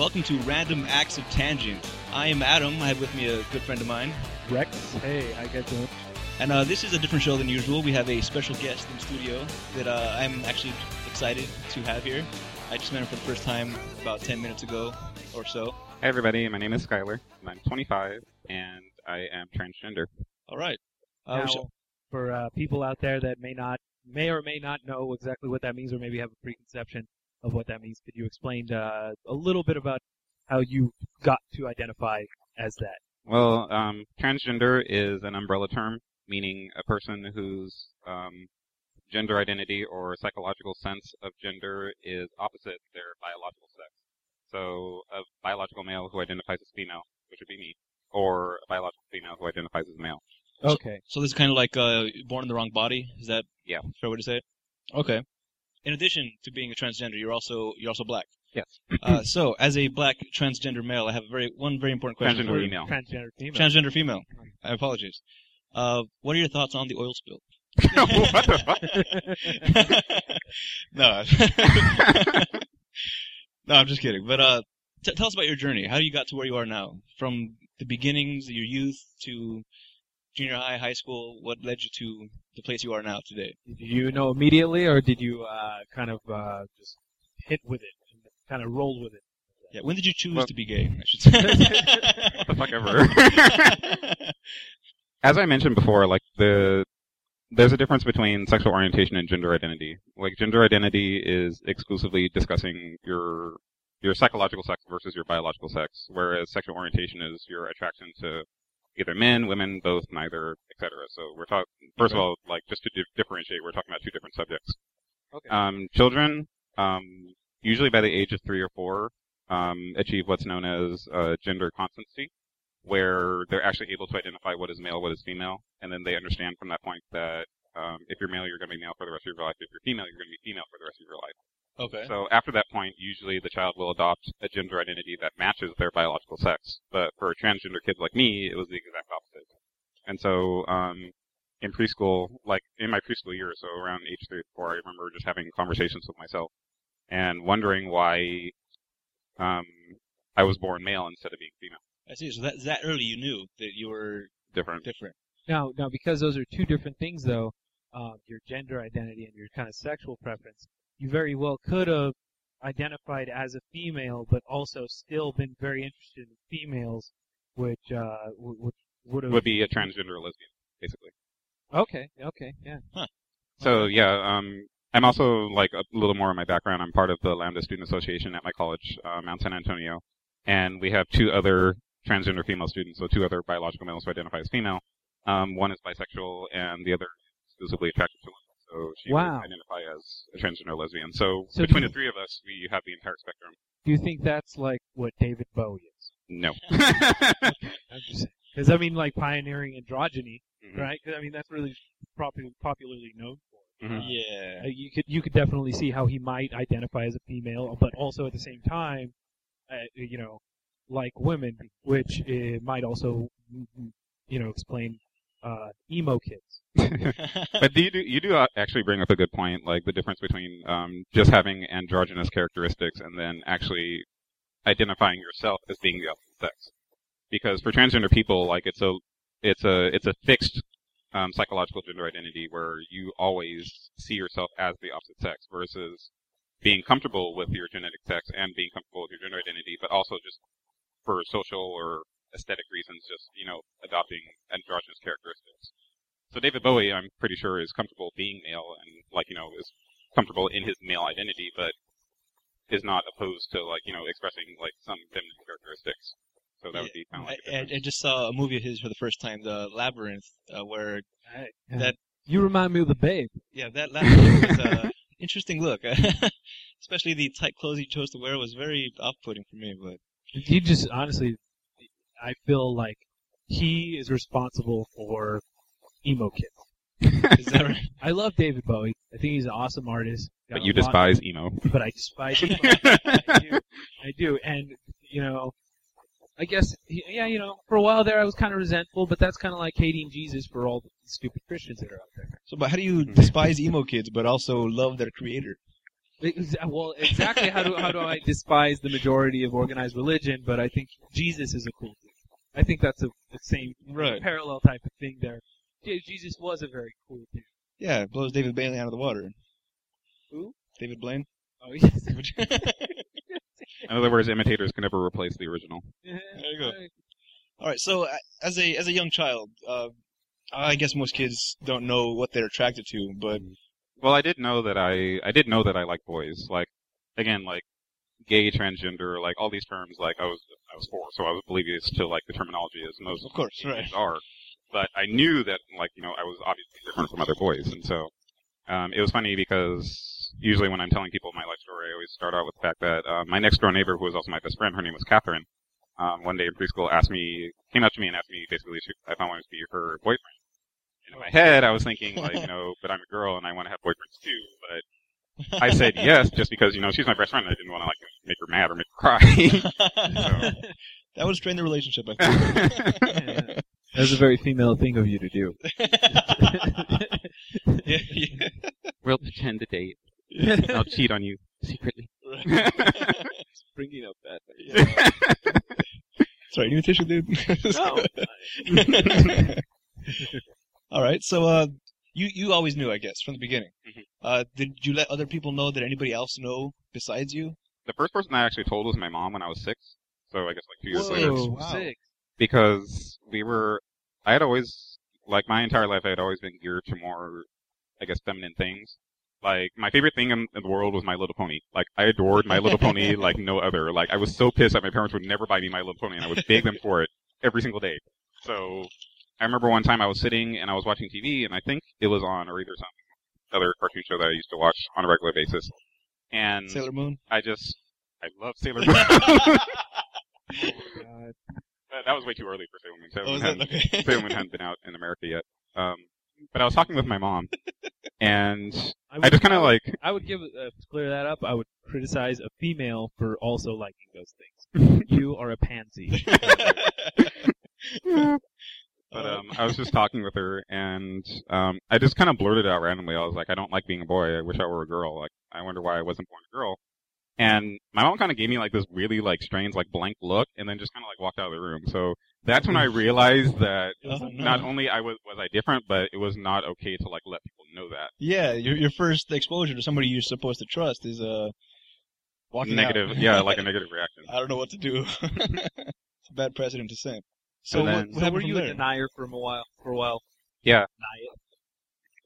right, welcome to Random Acts of Tangent. I am Adam. I have with me a good friend of mine. Recks, hey, I get to And uh, this is a different show than usual. We have a special guest in the studio that uh, I'm actually excited to have here. I just met him for the first time about 10 minutes ago or so. Hi everybody, my name is Skyler. and I'm 25 and I am transgender. All right. Uh, now, we should- for uh, people out there that may not, may or may not know exactly what that means, or maybe have a preconception of what that means, could you explain uh, a little bit about how you got to identify as that? Well, um, transgender is an umbrella term meaning a person whose um, gender identity or psychological sense of gender is opposite their biological sex. So, a biological male who identifies as female, which would be me, or a biological female who identifies as male. Okay. so this is kind of like uh, born in the wrong body. Is that Yeah. a fair way to say it? Okay. In addition to being a transgender, you're also you're also black. Yes. Uh, so, as a black transgender male, I have a very one very important question Transgender for you. female. Transgender female. Transgender female. I apologize. Uh, what are your thoughts on the oil spill? what the fuck? no. no, I'm just kidding. But uh, t- tell us about your journey. How you got to where you are now, from the beginnings, of your youth, to junior high, high school. What led you to the place you are now today? did you know immediately, or did you uh, kind of uh, just hit with it, and kind of roll with it? Yeah. When did you choose Well- to be gay? I should say. what the fuck ever. As I mentioned before, like the there's a difference between sexual orientation and gender identity. Like gender identity is exclusively discussing your your psychological sex versus your biological sex, whereas sexual orientation is your attraction to either men, women, both, neither, etc. So we're talking first of all, like just to di- differentiate, we're talking about two different subjects. Okay. Um, children, um, usually by the age of three or four, um, achieve what's known as uh, gender constancy, where they're actually able to identify what is male, what is female, and then they understand from that point that um, if you're male, you're going to be male for the rest of your life. If you're female, you're going to be female for the rest of your life. Okay. So after that point, usually the child will adopt a gender identity that matches their biological sex. But for transgender kids like me, it was the exact opposite. And so um, in preschool, like in my preschool years, so around age three or four, I remember just having conversations with myself and wondering why um, I was born male instead of being female. I see. So that that early you knew that you were Different. different. Now, now, because those are two different things, though, um, your gender identity and your kind of sexual preference, you very well could have identified as a female, but also still been very interested in females, which uh, which would have Would be a transgender lesbian, basically. okay, okay, yeah. So yeah, um, I'm also like a little more of my background. I'm part of the Lambda Student Association at my college, uh, Mount San Antonio, and we have two other transgender female students, so two other biological males who identify as female. Um, one is bisexual, and the other is exclusively attracted to women. So she Wow. would identify as a transgender lesbian. So, So between the three of us, we have the entire spectrum. Do you think that's like what David Bowie is? No. Because I mean, like pioneering androgyny, Mhm. right? 'Cause, I mean, that's really popular, popularly known for. Mhm. Yeah. Uh, you could you could definitely see how he might identify as a female, but also at the same time, uh, you know, like women, which uh, might also, mm, mm, you know, explain uh, emo kids. but do you do you do uh, actually bring up a good point, like the difference between um, just having androgynous characteristics and then actually identifying yourself as being the opposite sex. Because for transgender people, like it's a it's a it's a fixed um, psychological gender identity where you always see yourself as the opposite sex, versus being comfortable with your genetic sex and being comfortable with your gender identity, but also just for social or aesthetic reasons, just you know adopting androgynous characteristics. So David Bowie, I'm pretty sure, is comfortable being male and like you know is comfortable in his male identity, but is not opposed to like you know expressing like some feminine characteristics. So that would be kind of like a I, difference. I just saw a movie of his for the first time, The Labyrinth, uh, where That- you remind me of the Babe. yeah, that labyrinth was uh, interesting look. Especially the tight clothes he chose to wear was very off-putting for me. But You just honestly, I feel like he is responsible for emo kids. is that right? I love David Bowie. I think he's an awesome artist. Got but a you lot- despise emo. but I despise emo. I do. I do. And, you know, I guess, yeah, you know, for a while there I was kind of resentful, but that's kind of like hating Jesus for all the stupid Christians that are out there. So, but how do you hmm. despise emo kids but also love their creator? Ex- Well, exactly how do how do I despise the majority of organized religion? But I think Jesus is a cool dude. I think that's a the same Right. parallel type of thing there. Yeah, Jesus was a very cool dude. Yeah, it blows David Blaine out of the water. Who? David Blaine. Oh yes. In other words, imitators can never replace the original. there you go. All right. So, uh, as a as a young child, uh, I guess most kids don't know what they're attracted to, but Well, I did know that I I did know that I like boys. Like again, like gay, transgender, like all these terms. Like I was I was four, so I was oblivious to like the terminology as most of course, right. are. But I knew that like you know I was obviously different from other boys, and so um, it was funny because usually when I'm telling people my life story, I always start out with the fact that uh, my next door neighbor, who was also my best friend, her name was Catherine. Um, one day in preschool, asked me, came up to me and asked me basically if I wanted to be her boyfriend. And in my head, I was thinking like, you know, but I'm a girl and I want to have boyfriends too. But I said yes just because you know she's my best friend. I didn't want to like make her mad or make her cry. that would strain the relationship. I think. That's a very female thing of you to do. yeah, yeah. we'll pretend to date. I'll cheat on you secretly. Right. Bringing up that. Sorry, you need a tissue, dude. No. All right. So, uh, you you always knew, I guess, from the beginning. Mhm. Uh, did you let other people know? Did anybody else know besides you? the first person I actually told was my mom when I was six. So I guess like two years later. Whoa, Wow. sick. because we were I had always like my entire life I had always been geared to more I guess feminine things. Like my favorite thing in, in the world was My Little Pony. Like I adored My Little Pony like no other. Like I was so pissed that my parents would never buy me My Little Pony and I would beg them for it every single day. So I remember one time I was sitting and I was watching TV and I think it was on or either some other cartoon show that I used to watch on a regular basis. And Sailor Moon. I just I love Sailor Moon. oh God. That- that was way too early for Sailor Moon. Sailor Oh, Moon hadn't- okay? Sailor Moon hadn't been out in America yet. Um, but I was talking with my mom, and I, I just kind of like, I would give uh, to clear that up. I would criticize a female for also liking those things. you are a pansy. but um, I was just talking with her, and um, I just kind of blurted out randomly. I was like, I don't like being a boy. I wish I were a girl. Like, I wonder why I wasn't born a girl. And my mom kind of gave me like this really like strange like blank look, and then just kind of like walked out of the room. So that's when I realized that Oh, no. not only I was was I different, but it was not okay to like let people know that. Yeah, your your first exposure to somebody you're supposed to trust is uh walking negative, yeah, like a negative reaction. I don't know what to do. it's a bad precedent to set. So And what, then- what so were from you a denier for a while? For a while, Yeah. deny it.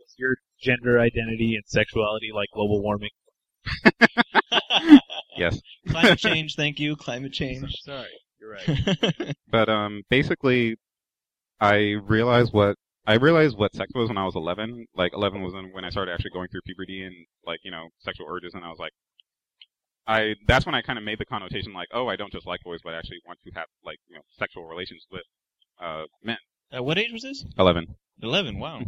Was your gender identity and sexuality like global warming? Yes. Climate change, thank you. Climate change. Sorry, you're right. But um, basically, I realized what I realized what sex was when I was 11. Like 11 was when- when I started actually going through puberty and like you know sexual urges, and I was like, I that's when I kind of made the connotation like, oh, I don't just like boys, but I actually want to have like you know sexual relations with uh men. At what age was this? 11. Eleven. Wow.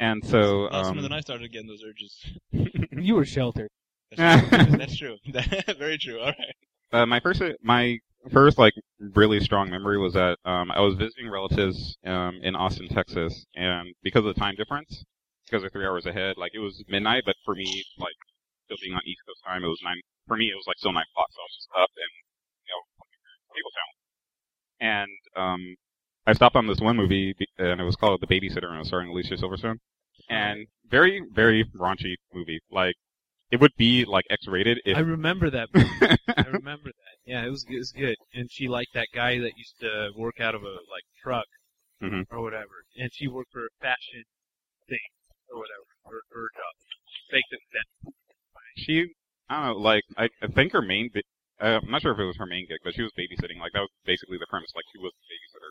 And so That's um, sooner than I started getting those urges. you were sheltered. That's true. That's true. Very true. All right. uh, my first my first like really strong memory was that um, I was visiting relatives um, in Austin, Texas, and because of the time difference, because they're three hours ahead, like it was midnight, but for me, like still being on East Coast time, it was nine. For me, it was like still nine o'clock, so I was just up and you know cable channel, and um, I stopped on this one movie, and it was called The Babysitter, and it was starring Alicia Silverstone, and very very raunchy movie, like. It would be like X-rated if I remember that. movie. I remember that. Yeah, it was it was good. And she liked that guy that used to work out of a like truck Mhm. or whatever. And she worked for a fashion thing or whatever. Her her job. Faked it then. she I don't know, like I, I think her main bi- uh, I'm not sure if it was her main gig, but she was babysitting. Like that was basically the premise. Like she was the babysitter,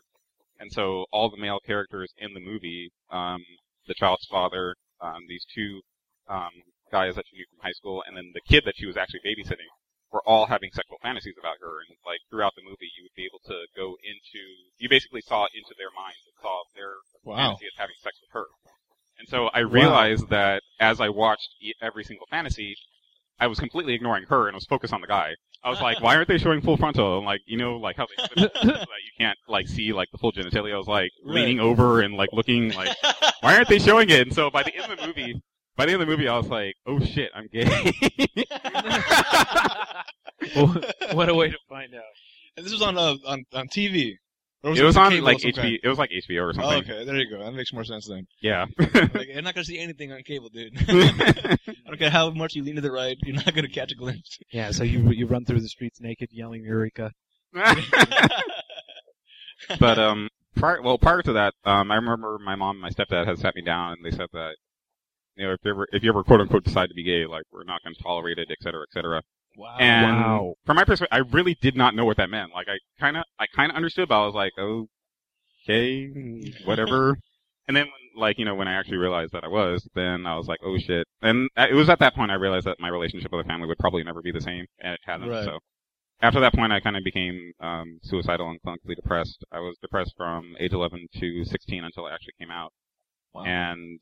and so all the male characters in the movie, um, the child's father, um, these two um, guys that she knew from high school, and then the kid that she was actually babysitting, were all having sexual fantasies about her. And like throughout the movie, you would be able to go into you basically saw into their minds and saw their Wow. fantasy of having sex with her. And so I realized that as I watched every single fantasy, I was completely ignoring her and was focused on the guy. I was like, why aren't they showing full frontal? And like, you know, like how they so that you can't like see like the full genitalia. I was like Right. leaning over and like looking like, why aren't they showing it? And so by the end of the movie, by the end of the movie, I was like, "Oh shit, I'm gay." what a way to find out. And this was on uh, on on TV. Or it was on like HBO. kind? It was like HBO or Oh, something. okay, there you go. That makes more sense then. Yeah. Like, you're not gonna see anything on cable, dude. I don't care how much you lean to the right, you're not gonna catch a glimpse. Yeah, so you you run through the streets naked, yelling Eureka. but um, prior well prior to that, um, I remember my mom and my stepdad had sat me down and they said that you know if you ever if you ever quote unquote decide to be gay, like we're not going to tolerate it, et cetera, et cetera. Wow. And Wow. from my perspective, I really did not know what that meant. Like I kind of I kind of understood, but I was like, okay, whatever. and then like you know when I actually realized that I was, then I was like, oh shit. And it was at that point I realized that my relationship with the family would probably never be the same, and it hasn't. Right. So after that point, I kind of became um, suicidal and clinically depressed. I was depressed from age 11 to 16 until I actually came out. Wow. And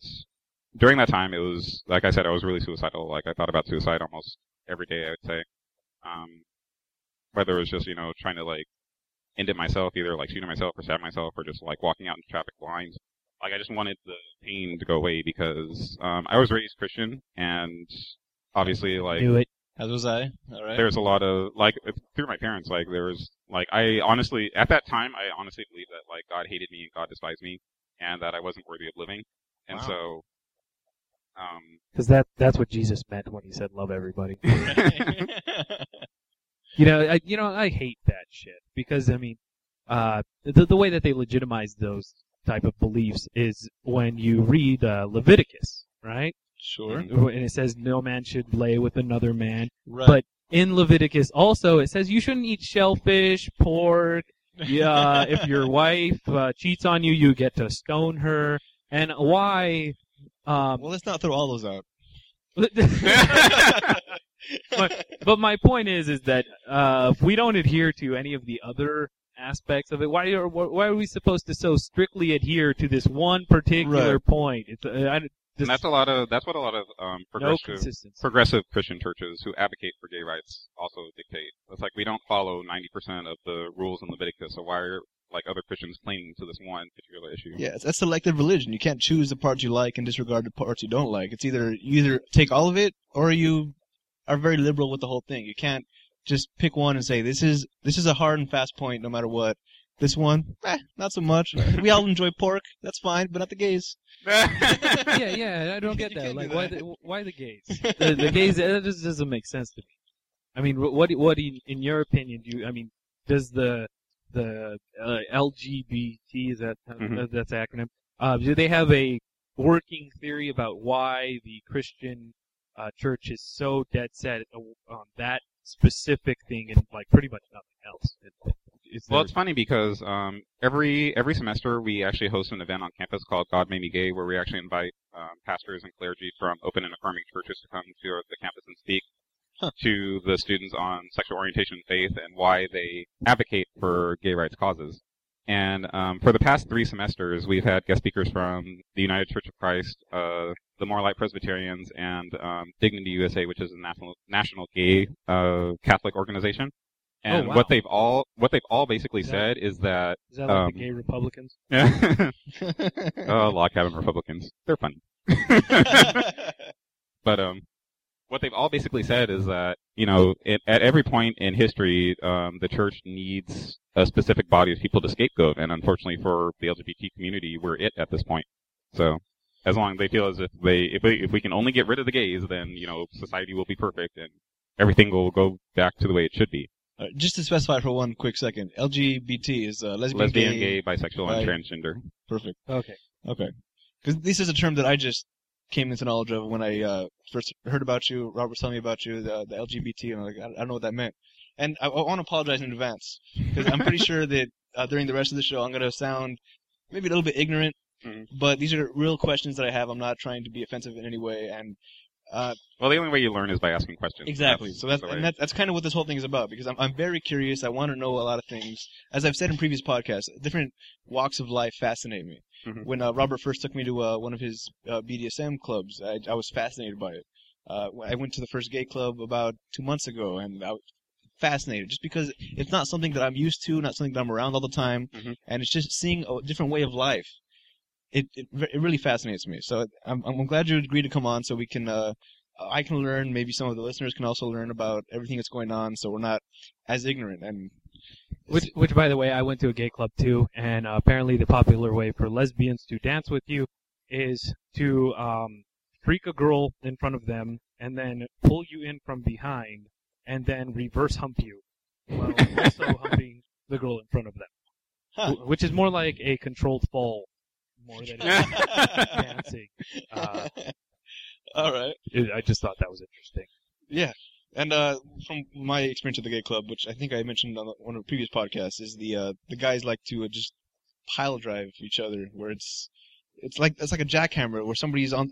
during that time, it was like I said, I was really suicidal. Like I thought about suicide almost every day. I would say, um, whether it was just you know trying to like end it myself, either like shooting myself or stabbing myself, or just like walking out in traffic lines. Like I just wanted the pain to go away because um, I was raised Christian, and obviously like Knew it. As was I. All right. there's a lot of like through my parents like there was like i honestly at that time i honestly believed that like god hated me and god despised me and that i wasn't worthy of living and Wow. so um Because that that's what Jesus meant when he said love everybody. You know, I, you know, I hate that shit because I mean, uh, the the way that they legitimize those type of beliefs is when you read uh, Leviticus, right? sure. And it says no man should lay with another man. Right. But in Leviticus also it says you shouldn't eat shellfish, pork. Yeah, if your wife uh, cheats on you, you get to stone her. And why? Um, well, let's not throw all those out. but, but my point is, is that uh, if we don't adhere to any of the other aspects of it, why are why are we supposed to so strictly adhere to this one particular Right. point? It's uh, I, and that's a lot of that's what a lot of um progressive consistency. progressive christian churches who advocate for gay rights also dictate it's like we don't follow 90% of the rules in leviticus so why are like other christians clinging to this one particular issue Yeah, that's selective religion. You can't choose the parts you like and disregard the parts you don't like. It's either you either take all of it or you are very liberal with the whole thing. You can't just pick one and say this is this is a hard and fast point no matter what. This one, eh, not so much. We all enjoy pork. That's fine, but not the gays. yeah, yeah, I don't get that. Like, do why that. the, why the gays? The, the gays that just doesn't make sense to me. I mean, what what in, in your opinion do you? I mean, does the the uh, LGBT is that Mhm. uh, that's acronym? Uh, do they have a working theory about why the Christian uh, church is so dead set on that specific thing and like pretty much nothing else? It, it's Well, it's funny because um, every every semester we actually host an event on campus called God Made Me Gay, where we actually invite um, pastors and clergy from open and affirming churches to come to the campus and speak. To the students on sexual orientation and faith and why they advocate for gay rights causes. And um, for the past three semesters, we've had guest speakers from the United Church of Christ, uh, the More Light Presbyterians, and um, Dignity USA, which is a national national gay uh, Catholic organization. And Oh, wow. what they've all what they've all basically Is that- said is that is that like um, the gay Republicans? Yeah, oh, log cabin Republicans, they're funny. but what they've all basically said is that you know it, at every point in history, um, the church needs a specific body of people to scapegoat, and unfortunately for the LGBT community, we're it at this point. So. As long as they feel as if they, if we, if we can only get rid of the gays, then you know society will be perfect and everything will go back to the way it should be. Uh, just to specify for one quick second, LGBT is uh, lesbian, Lesbian, gay, gay, bisexual, Right. and transgender. Perfect. Okay. Okay. Because this is a term that I just came into knowledge of when I uh, first heard about you. Robert was telling me about you, the, the LGBT, and I'm like, I, I don't know what that meant. And I, I want to apologize in advance because I'm pretty sure that uh, during the rest of the show I'm going to sound maybe a little bit ignorant, Mhm. but these are real questions that I have. I'm not trying to be offensive in any way, and uh, Well, the only way you learn is by asking questions. Exactly. So that's and that, that's kind of what this whole thing is about because I'm I'm very curious. I want to know a lot of things. As I've said in previous podcasts, different walks of life fascinate me. Mhm. When uh, Robert first took me to uh, one of his uh, BDSM clubs, I, I was fascinated by it. Uh, I went to the first gay club about two months ago, and I was fascinated just because it's not something that I'm used to, not something that I'm around all the time, Mhm. and it's just seeing a different way of life. it, it it really fascinates me. So I'm I'm glad you agreed to come on so we can uh I can learn maybe some of the listeners can also learn about everything that's going on so we're not as ignorant and Which, which, by the way, I went to a gay club too, and uh, apparently the popular way for lesbians to dance with you is to um, freak a girl in front of them, and then pull you in from behind, and then reverse hump you, while also humping the girl in front of them. Huh. Wh- Which is more like a controlled fall, more than dancing. Uh, All right. it- I just thought that was interesting. Yeah. And uh, from my experience at the gay club, which I think I mentioned on one of the previous podcasts, is the uh, the guys like to uh, just pile drive each other, where it's it's like it's like a jackhammer, where somebody's on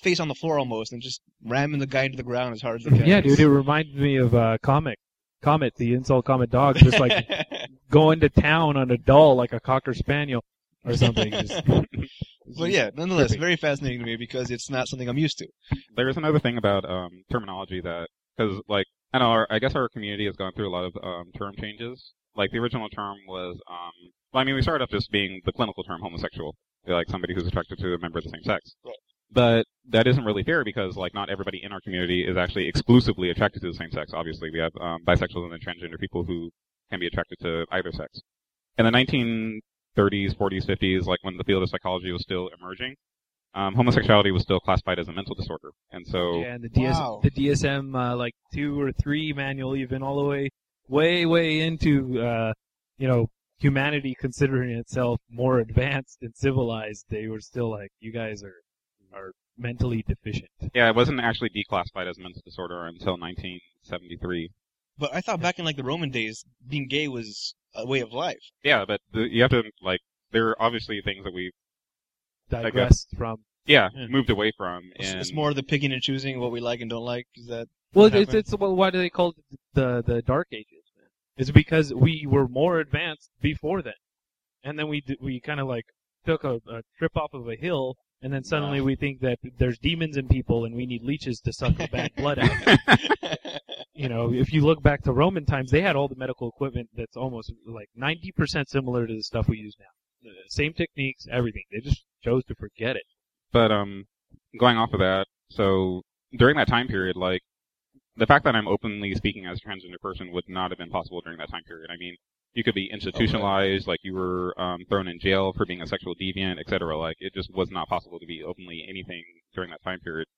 face on the floor almost, and just ramming the guy into the ground as hard as they can. Yeah, dude, it reminded me of uh, Comic. Comet, the insult Comet dog, just like going to town on a doll like a cocker spaniel or something. Just, but yeah, nonetheless, Trippy. very fascinating to me because it's not something I'm used to. There is another thing about um, terminology that, because like I know, our, I guess our community has gone through a lot of um, term changes. Like the original term was, um, well, I mean, we started off just being the clinical term homosexual, like somebody who's attracted to a member of the same sex. Right. But that isn't really fair because like not everybody in our community is actually exclusively attracted to the same sex. Obviously, we have um, bisexuals and transgender people who can be attracted to either sex. In the 1930s, 40s, 50s, like when the field of psychology was still emerging, um, homosexuality was still classified as a mental disorder, and so yeah, and the DS, Wow. the DSM uh, like two or three manual, even all the way, way, way into uh, you know humanity considering itself more advanced and civilized, they were still like, you guys are are mentally deficient. Yeah, it wasn't actually declassified as a mental disorder until 1973. But I thought back in like the Roman days, being gay was a way of life. Yeah, but the, you have to like there are obviously things that we Digressed from yeah, Yeah. moved away from. It's, And it's more the picking and choosing what we like and don't like. Is that Well, What it's, happened? it's well, why do they call it the the Dark Ages? Man? It's because we were more advanced before then, and then we d- we kind of like took a, a trip off of a hill, and then suddenly Wow. we think that there's demons in people, and we need leeches to suck the bad blood out. You know, if you look back to Roman times, they had all the medical equipment that's almost like 90% similar to the stuff we use now. The Same techniques, everything. They just chose to forget it. But um, going off of that, so during that time period, like the fact that I'm openly speaking as a transgender person would not have been possible during that time period. I mean, you could be institutionalized, like you were um, thrown in jail for being a sexual deviant, etc. Like it just was not possible to be openly anything during that time period.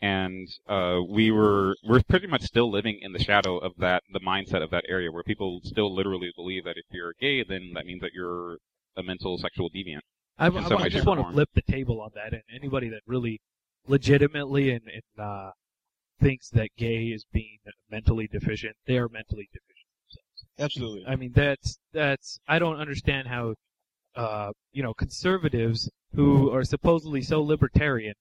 And uh, we were we're pretty much still living in the shadow of that the mindset of that area where people still literally believe that if you're gay, then that means that you're a mental sexual deviant. I, I, I just want to flip the table on that, and anybody that really legitimately and, and uh, thinks that gay is being mentally deficient, they are mentally deficient themselves. Absolutely. I mean, that's that's. I don't understand how, uh, you know, conservatives who are supposedly so libertarian,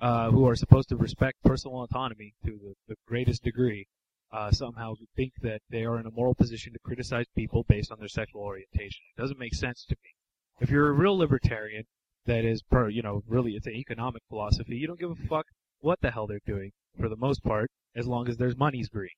uh, who are supposed to respect personal autonomy to the, the greatest degree, uh, somehow think that they are in a moral position to criticize people based on their sexual orientation. It doesn't make sense to me. If you're a real libertarian, that is, per you know, really, it's an economic philosophy. You don't give a fuck what the hell they're doing for the most part, as long as there's money's green.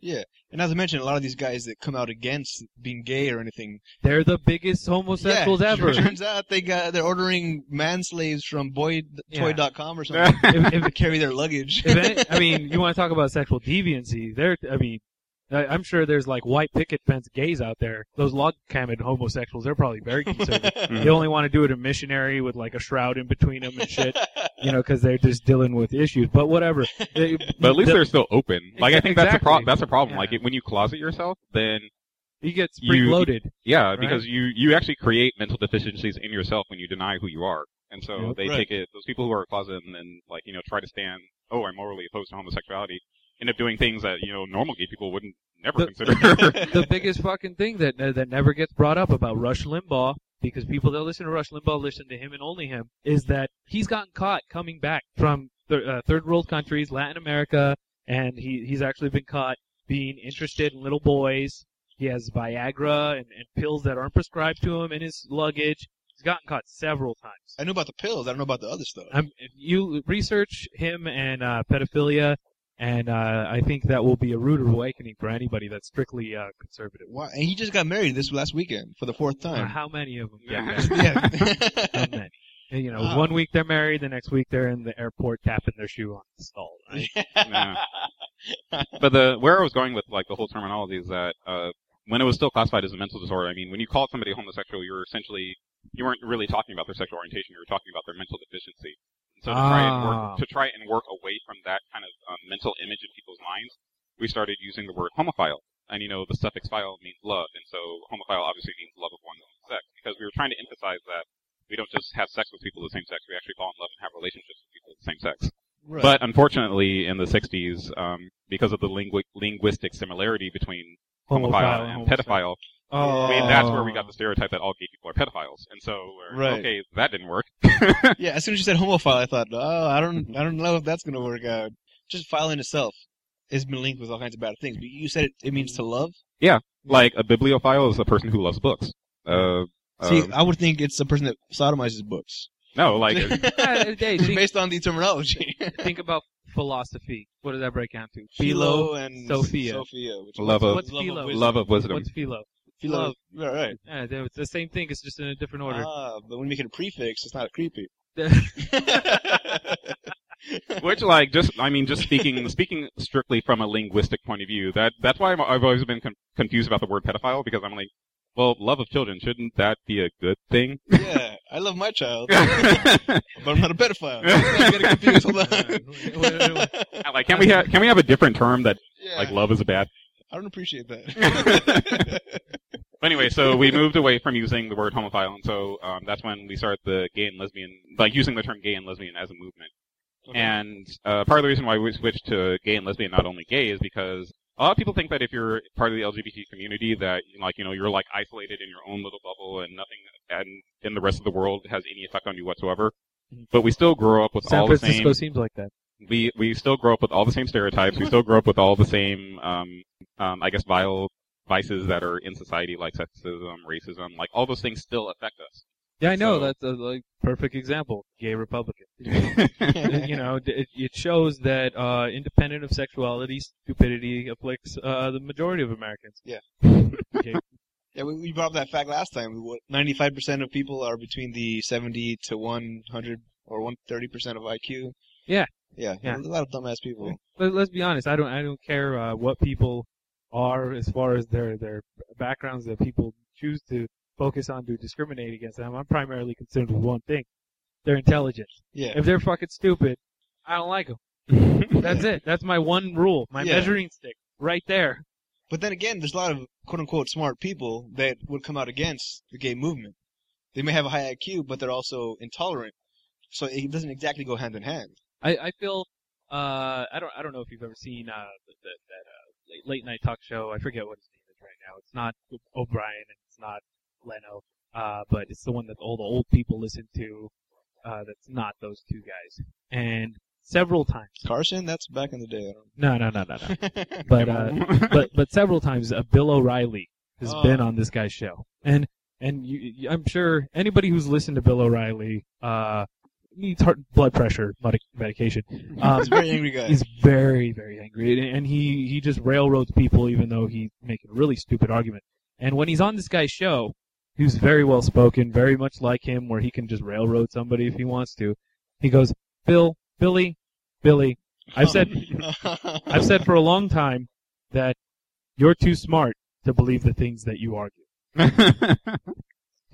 Yeah. And as I mentioned, a lot of these guys that come out against being gay or anything, They're the biggest homosexuals yeah, ever. Turns out they got they're ordering man slaves from boytoy.com or something if, if, to carry their luggage. if any, I mean, you want to talk about sexual deviancy? There, I mean, I'm sure there's like white picket fence gays out there. Those log cabin homosexuals, they're probably very conservative. Mm-hmm. they only want to do it a missionary with like a shroud in between them and shit, you know, because they're just dealing with issues. But whatever. They- But at least the- they're still open. Like I Exa- think that's a pro- that's a problem. Yeah. Like it, when you closet yourself, then he gets you- preloaded. yeah, Right. because you you actually create mental deficiencies in yourself when you deny who you are, and so Yep. they Right. take it. Those people who are closeted and then like you know try to stand. Oh, I'm morally opposed to homosexuality. End up doing things that you know normal gay people wouldn't never The- consider. the biggest fucking thing that that never gets brought up about Rush Limbaugh, because people that listen to Rush Limbaugh listen to him and only him, is that he's gotten caught coming back from th- uh, third world countries, Latin America, and he he's actually been caught being interested in little boys. He has Viagra and, and pills that aren't prescribed to him in his luggage. He's gotten caught several times. I know about the pills. I don't know about the other stuff. Um, if you research him and uh, pedophilia, and uh, I think that will be a rude awakening for anybody that's strictly uh, conservative. Why? And he just got married this last weekend for the fourth Uh, time. how many of them? Yeah. yeah. How many? And, you know, Wow. one week they're married, the next week they're in the airport tapping their shoe on the stall. Right? Yeah. But the where I was going with like the whole terminology is that uh, when it was still classified as a mental disorder, I mean, when you called somebody homosexual, you were essentially you weren't really talking about their sexual orientation. You were talking about their mental deficiency. And so to try and Ah. work to try and work away from that kind of um, mental image in people's minds, we started using the word homophile. And you know, the suffix phile means love, and so homophile obviously means love of one's own sex. Because we were trying to emphasize that we don't just have sex with people of the same sex; we actually fall in love and have relationships with people of the same sex. Right. But unfortunately, in the 60s, um, because of the lingu- linguistic similarity between homophile and homosexual. pedophile, Oh. I mean, that's where we got the stereotype that all gay people are pedophiles. And so, we're, Right. okay, that didn't work. yeah, as soon as you said homophile, I thought, oh, I don't, I don't know if that's gonna work out. Just phile in itself has been linked with all kinds of bad things. But you said it, it means to love. Yeah, like, a bibliophile is a person who loves books. Uh, See, um, I would think it's a person that sodomizes books. no, like, Yeah, hey, think, based on the terminology. think about philosophy. What does that break down to? Philo and Sophia. Sophia, which Love of- What's philo? wisdom. love of wisdom. What's philo? Philo. love. Right, right. Yeah, they're- it's the same thing. It's just in a different order. Ah, but when you make it a prefix, it's not creepy. Which, like, just I mean, just speaking speaking strictly from a linguistic point of view, that that's why I'm, I've always been con- confused about the word pedophile because I'm like, well, love of children shouldn't that be a good thing? yeah, I love my child, but I'm not a pedophile. I'm getting confused. Hold on. like, can we have can we have a different term that Yeah, like love is a bad? I don't appreciate that. Anyway, so we moved away from using the word homophile, and so um, that's when we started the gay and lesbian, like using the term gay and lesbian as a movement. Okay. And uh, part of the reason why we switched to gay and lesbian, not only gay, is because a lot of people think that if you're part of the LGBT community, that like you know you're like isolated in your own little bubble, and nothing and in the rest of the world has any effect on you whatsoever. But we still grow up with San all the Francisco same. seems like that. We we still grow up with all the same stereotypes. we still grow up with all the same, um, um, I guess, vile vices that are in society, like sexism, racism, like all those things still affect us. Yeah, I know. So- That's a like perfect example. Gay Republican. you know, it, it shows that uh, independent of sexuality, stupidity afflicts uh, the majority of Americans. Yeah. Okay. Yeah, we, we brought up that fact last time. What, 95% of people are between the 70 to 100 or 130% of IQ. Yeah. Yeah. Yeah. A lot of dumbass people. But let's be honest. I don't. I don't care uh, what people are as far as their their backgrounds that people choose to focus on to discriminate against them. I'm primarily concerned with one thing: their intelligence. Yeah. If they're fucking stupid, I don't like them. That's it. That's my one rule. My Yeah. measuring stick. Right there. But then again, there's a lot of quote unquote smart people that would come out against the gay movement. They may have a high IQ, but they're also intolerant. So it doesn't exactly go hand in hand. I, I feel uh I don't I don't know if you've ever seen uh the, the, that uh late, late night talk show. I forget what his name is right now. It's not O'Brien and it's not Leno. Uh but it's the one that all the old people listen to. Uh that's not those two guys. And several times. Carson, that's back in the day. No, no, no, no, no. I But uh but but several times uh, Bill O'Reilly has Oh. been on this guy's show. And and you, you- I'm sure anybody who's listened to Bill O'Reilly uh needs heart blood pressure medication. Um, He's a very angry guy. He's very, very angry, and- and he he just railroads people, even though he's making a really stupid argument. And when he's on this guy's show, who's very well spoken, very much like him, where he can just railroad somebody if he wants to. He goes, "Bill, Billy, Billy, I've said I've said for a long time that you're too smart to believe the things that you argue."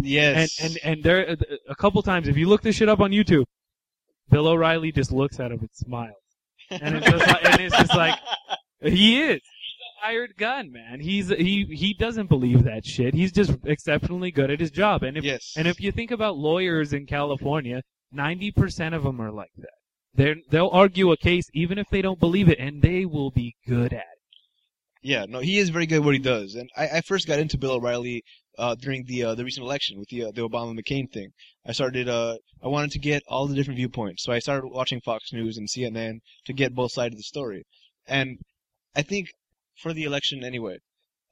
yes. And and and there a couple times, if you look this shit up on YouTube, Bill O'Reilly just looks at him and smiles. And it's just like, and it's just like he is. He's a hired gun, man. He's he he doesn't believe that shit. He's just exceptionally good at his job. And if yes. and if you think about lawyers in California, ninety percent of them are like that. They they'll argue a case even if they don't believe it, and they will be good at it. Yeah, no, he is very good at what he does. And I, I first got into Bill O'Reilly uh, during the uh, the recent election with the uh, the Obama McCain thing. I started uh, I wanted to get all the different viewpoints, so I started watching Fox News and CNN to get both sides of the story. And I think for the election anyway,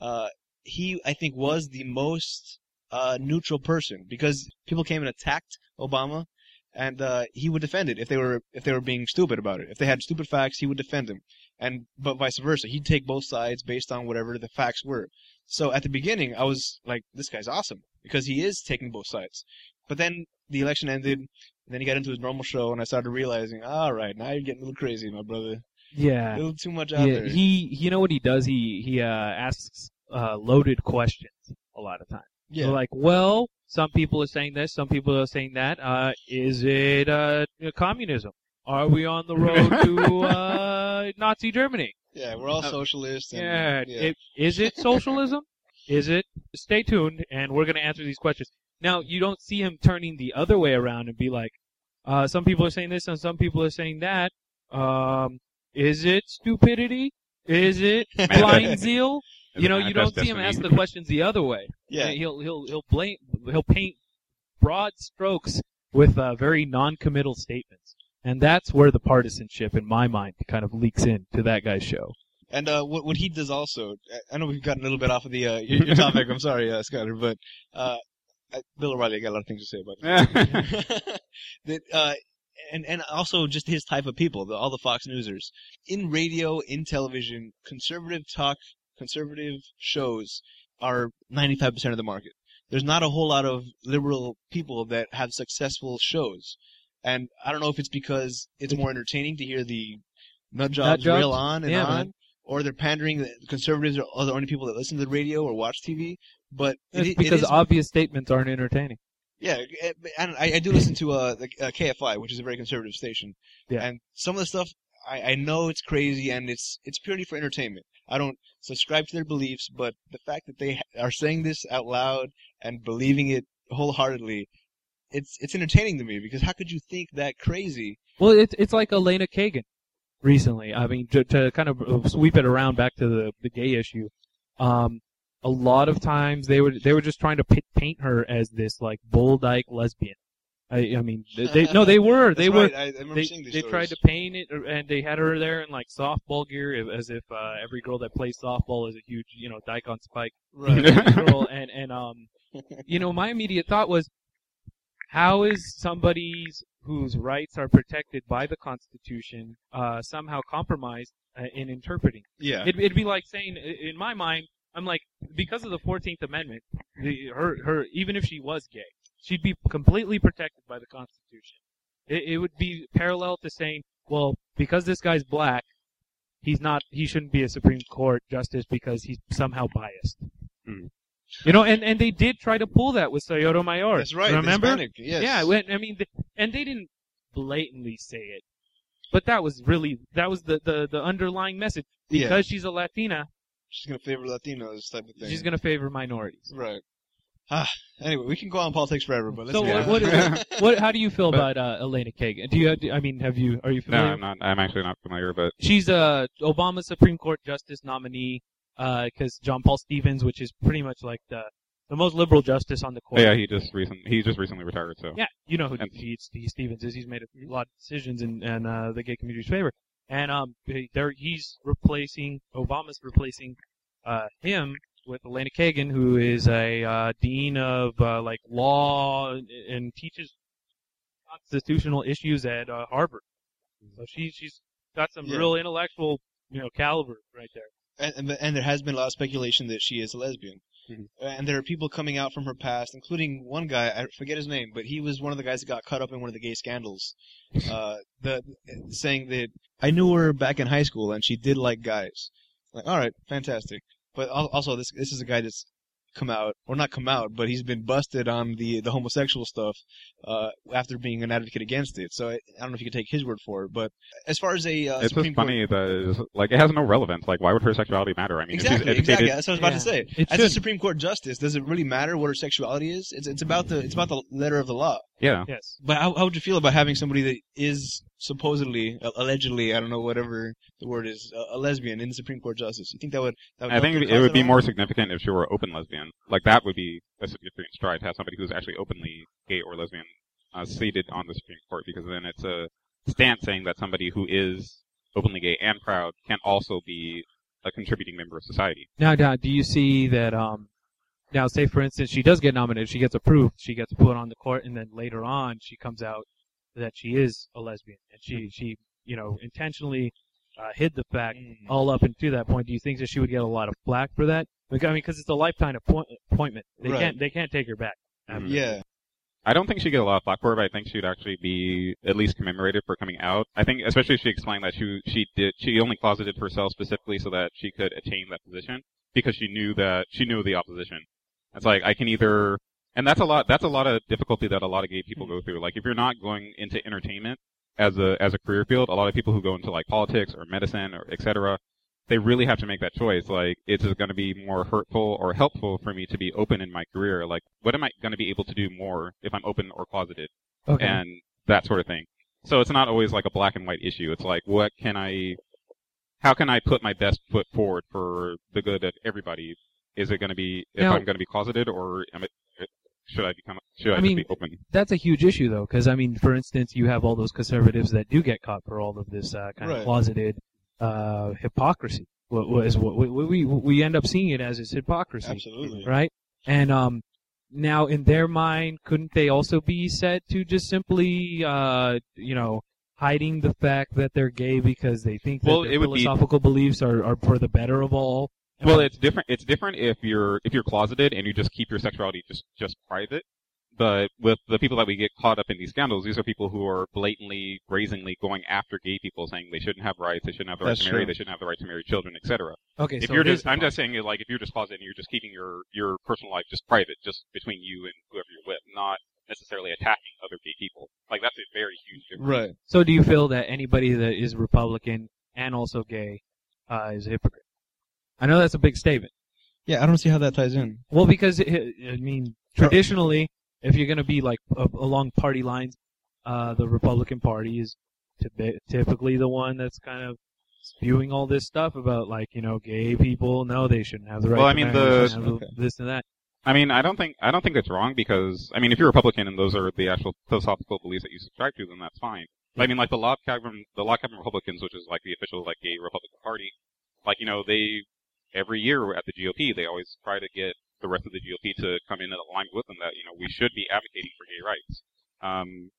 uh, he I think was the most uh, neutral person because people came and attacked Obama, and uh, he would defend it if they were if they were being stupid about it. If they had stupid facts, he would defend them. and but vice versa. He'd take both sides based on whatever the facts were. So at the beginning, I was like, this guy's awesome because he is taking both sides. But then the election ended, and then he got into his normal show, and I started realizing, all right, now you're getting a little crazy, my brother. Yeah, a little too much out Yeah, there. he, you know what he does? He, he, uh, asks, uh, loaded questions a lot of times. yeah. They're like, well, some people are saying this, some people are saying that. Uh, is it, uh, communism? Are we on the road to, uh, Nazi Germany? Yeah, we're all Uh, socialists. And, Yeah. yeah. It, is it socialism? is it? Stay tuned, and we're going to answer these questions. Now, you don't see him turning the other way around and be like, uh, some people are saying this and some people are saying that. Um, is it stupidity? Is it blind zeal? You know, you don't see him ask the questions the other way. yeah. He'll he'll he'll blame he'll paint broad strokes with uh, very non-committal statements, and that's where the partisanship, in my mind, kind of leaks into that guy's show. And uh, what what he does also, I- know we've gotten a little bit off of the uh, your, your topic. I'm sorry, uh, Skyler, but uh, I- Bill O'Reilly, I got a lot of things to say about this. that uh, and and also just his type of people, the, all the Fox Newsers in radio, in television, conservative talk, conservative shows are 95% of the market. There's not a whole lot of liberal people that have successful shows, and I don't know if it's because it's more entertaining to hear the nut jobs, jobs? rail on and Yeah, on, man. or they're pandering. The conservatives are, are the only people that listen to the radio or watch TV. But it, It's it because is obvious statements aren't entertaining. yeah, eh, and I, I do listen to uh, the, uh, KFI, which is a very conservative station. Yeah. And some of the stuff, I, I know it's crazy and it's it's purely for entertainment. I don't subscribe to their beliefs, but the fact that they ha- are saying this out loud and believing it wholeheartedly, it's it's entertaining to me because how could you think that crazy? Well, it's it's like Elena Kagan recently. I mean, to, to kind of sweep it around back to the the gay issue. Um, a lot of times they were they were just trying to pit, paint her as this like bull dyke lesbian. I, I mean, they, no, they were they were I, I remember they, they tried to paint it uh, and they had her there in like softball gear as if uh, every girl that plays softball is a huge you know dyke on spike right. girl and and um you know my immediate thought was how is somebody's whose rights are protected by the constitution uh somehow compromised uh, in interpreting yeah. it'd, it'd be like saying in my mind i'm like because of the 14th amendment the, her her even if she was gay she'd be completely protected by the constitution it, it would be parallel to saying well because this guy's black he's not he shouldn't be a supreme court justice because he's somehow biased Hmm. You know and and they did try to pull that with Sotomayor That's right. remember Hispanic, yes. yeah when, i mean th- and they didn't blatantly say it but that was really that was the the, the underlying message Yeah. because she's a latina She's gonna favor Latinos type of thing. she's going to favor minorities Right. Ah, anyway, we can go on politics forever, but let's So get what, what, what, how do you feel But- about uh, Elena Kagan? Do you, I mean, have you, are you familiar? no, familiar? I'm not. I'm actually not familiar, but She's a Obama Supreme Court Justice nominee, because John Paul Stevens, which is pretty much like the the most liberal justice on the court. yeah, he just recent he just recently retired. So Yeah, you know who And- he, he Stevens is. He's made a lot of decisions in, in uh, the gay community's favor, and um, there he's replacing Obama's replacing uh, him with Elena Kagan, who is a uh, dean of uh, like law and, and teaches constitutional issues at uh, Harvard. So she she's got some Yeah. real intellectual you know caliber right there. And, and, and there has been a lot of speculation that she is a lesbian. Mhm. And there are people coming out from her past, including one guy, I forget his name, but he was one of the guys that got caught up in one of the gay scandals. Uh, the saying that I knew her back in high school and she did like guys. Like, all right, fantastic. But also, this this is a guy that's come out, or not come out, but he's been busted on the the homosexual stuff uh, after being an advocate against it. So I, I don't know if you could take his word for it, but as far as a uh, it's Supreme just funny that like it has no relevance. Like, why would her sexuality matter? I mean, if she's Exactly, educated, exactly. That's what I was about to say. It As a. Supreme Court justice, does it really matter what her sexuality is? It's it's about the it's about the letter of the law. Yeah. Yes. But how, how would you feel about having somebody that is supposedly, uh, allegedly, I don't know, whatever the word is, a, a lesbian in the Supreme Court justice? You think that would? That would I think it would be all? more significant if she were open lesbian. Like that would be a significant stride to have somebody who's actually openly gay or lesbian uh, seated on the Supreme Court, because then it's a stance saying that somebody who is openly gay and proud can also be a contributing member of society. Now, now, do you see that? Um, now, say for instance, she does get nominated, she gets approved, she gets put on the court, and then later on, she comes out that she is a lesbian, and she, she, you know, intentionally uh, hid the fact Mm. all up until that point. Do you think that she would get a lot of flack for that? Like, I mean, because it's a lifetime appoint- appointment. They Right. can't they can't take her back. after. Yeah. I don't think she'd get a lot of flack for it, but I think she'd actually be at least commemorated for coming out. I think, especially if she explained that she she did she only closeted herself specifically so that she could attain that position because she knew that she knew the opposition. It's like I can either, and that's a lot. That's a lot of difficulty that a lot of gay people go through. Like if you're not going into entertainment as a as a career field, a lot of people who go into like politics or medicine or etc. They really have to make that choice. Like, is it going to be more hurtful or helpful for me to be open in my career? Like, what am I going to be able to do more if I'm open or closeted? Okay. and that sort of thing. So it's not always like a black and white issue. It's like, what can I, how can I put my best foot forward for the good of everybody? Is it going to be if Now- I'm going to be closeted or am it, should I become, should I, I just mean- be open? That's a huge issue, though, because I mean, for instance, you have all those conservatives that do get caught for all of this uh, kind Right. of closeted uh, hypocrisy. What was what we, we we end up seeing it as is hypocrisy, Absolutely. right? And um, now in their mind, couldn't they also be said to just simply, uh, you know, hiding the fact that they're gay because they think that Well, their it would be- philosophical beliefs are, are for the better of all? Well, it's different. It's different if you're if you're closeted and you just keep your sexuality just just private. But with the people that we get caught up in these scandals, these are people who are blatantly, brazenly going after gay people, saying they shouldn't have rights, they shouldn't have the right That's to marry, true. they shouldn't have the right to marry children, etc. okay. if so you're here's just, the I'm just saying, like, if you're just closeted and you're just keeping your your personal life just private, just between you and whoever you're with, not necessarily attacking other gay people. Like that's a very huge difference. Right. So do you feel that anybody that is Republican and also gay uh, is a hypocrite? I know that's a big statement. Yeah, I don't see how that ties in. Well, because it, I mean, traditionally, if you're going to be like uh, along party lines, uh, the Republican Party is typ- typically the one that's kind of spewing all this stuff about like you know gay people. No, they shouldn't have the right. Well, I mean, the- Okay. this and that. I mean, I don't think I don't think it's wrong because I mean, if you're Republican and those are the actual philosophical beliefs that you subscribe to, then that's fine. But I mean, like the Log Cabin, the Log Cabin Republicans, which is like the official like gay Republican Party, like you know, they every year at the GOP they always try to get the rest of the GOP to come in and alignment with them that you know we should be advocating for gay rights. Um,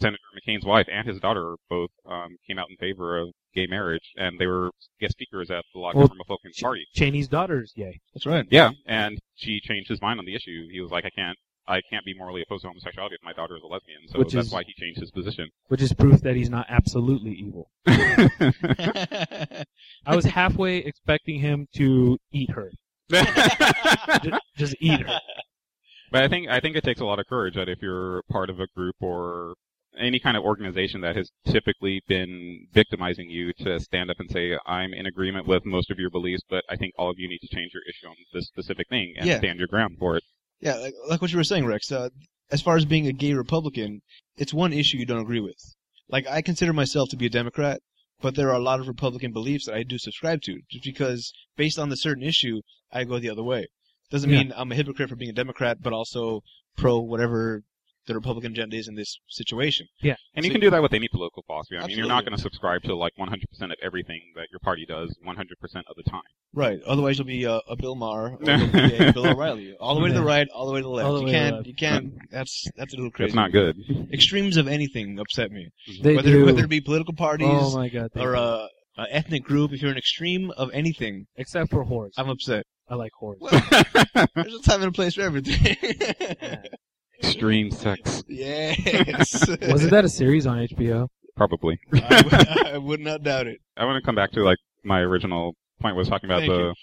Senator McCain's wife and his daughter both um, came out in favor of gay marriage, and they were guest speakers at the Log Well, Cabin Republican Party. Cheney's daughter's gay. That's right. Yeah, and she changed his mind on the issue. He was like, I can't, I can't be morally opposed to homosexuality if my daughter is a lesbian. So Which that's is- why he changed his position. Which is proof that he's not absolutely evil. I was halfway expecting him to eat her. Just, just eat her. but I think I think it takes a lot of courage that if you're part of a group or any kind of organization that has typically been victimizing you to stand up and say, I'm in agreement with most of your beliefs, but I think all of you need to change your issue on this specific thing and Yeah. stand your ground for it. Yeah, like, like what you were saying, Recks. Uh, as far as being a gay Republican, it's one issue you don't agree with. Like, I consider myself to be a Democrat, but there are a lot of Republican beliefs that I do subscribe to, just because based on the certain issue, I go the other way. Doesn't Yeah. mean I'm a hypocrite for being a Democrat, but also pro whatever the Republican agenda is in this situation. Yeah. And you can do that with any political philosophy. I mean, you're not going to subscribe to like 100% of everything that your party does 100% of the time. Right. Otherwise, you'll be a, a Bill Maher or you'll be a Bill O'Reilly. All the way to the right, all the way to the left. All the you way to the can't. left. You can't. That's that's a little crazy. It's not good. Extremes of anything upset me. They whether do. whether it be political parties oh my god. they or do. a, a ethnic group, if you're an extreme of anything, Except for whores. I'm upset. I like whores. There's a time and a place for everything. Extreme sex. yes. Wasn't that a series on HBO? Probably. I, would- would not doubt it. I want to come back to like my original point was talking about Thank the you.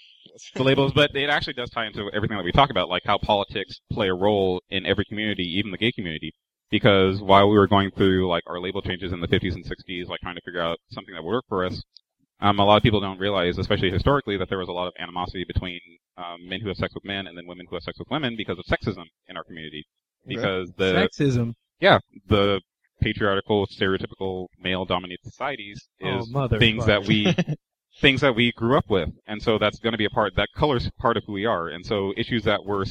the labels, but it actually does tie into everything that we talk about, like how politics play a role in every community, even the gay community. Because while we were going through like our label changes in the 50s and 60s, like trying to figure out something that would work for us, um, a lot of people don't realize, especially historically, that there was a lot of animosity between um, men who have sex with men and then women who have sex with women because of sexism in our community. Because the Sexism. Yeah, the patriarchal, stereotypical male-dominated societies Oh, is mother. things fuck. that we things that we grew up with, and so that's going to be a part that colors part of who we are. And so issues that were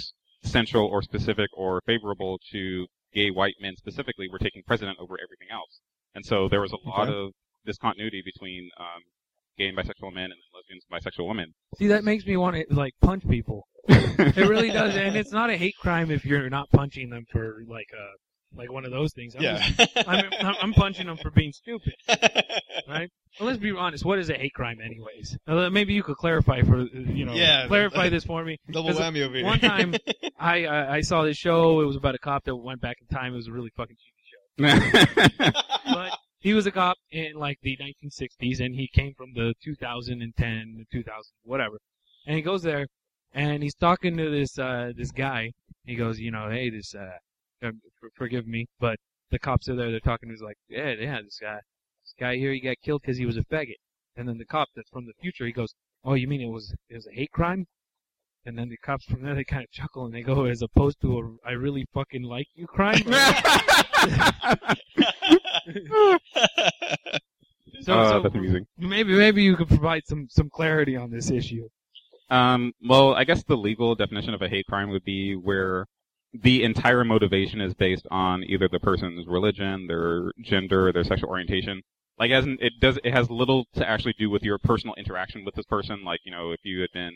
central or specific or favorable to gay white men specifically were taking precedent over everything else. And so there was a lot Okay. of discontinuity between um, gay and bisexual men and lesbians and bisexual women. See, that makes me want to like punch people. It really does, and it's not a hate crime if you're not punching them for like uh like one of those things. I'm yeah. just- I'm, I'm, I'm punching them for being stupid. Right? Well, let's be honest. What is a hate crime, anyways? Uh, maybe you could clarify for you know Yeah. clarify this for me. Double 'Cause whammy over here. One time, I uh, I saw this show. It was about a cop that went back in time. It was a really fucking cheesy show. But he was a cop in like the 1960s, and he came from the 2010, 2000, whatever. And he goes there, and he's talking to this uh this guy. He goes, you know, hey, this uh, uh, forgive me, but the cops are there. They're talking. He's like, yeah, yeah, this guy, this guy here, he got killed because he was a faggot. And then the cop that's from the future, he goes, oh, you mean it was it was a hate crime? And then the cops from there, they kind of chuckle and they go, as opposed to a I really fucking like you crime. so, oh, so that's amusing. maybe maybe you could provide some some clarity on this issue. Um, well, I guess the legal definition of a hate crime would be where the entire motivation is based on either the person's religion, their gender, their sexual orientation. Like, as in, it does, it has little to actually do with your personal interaction with this person. Like, you know, if you had been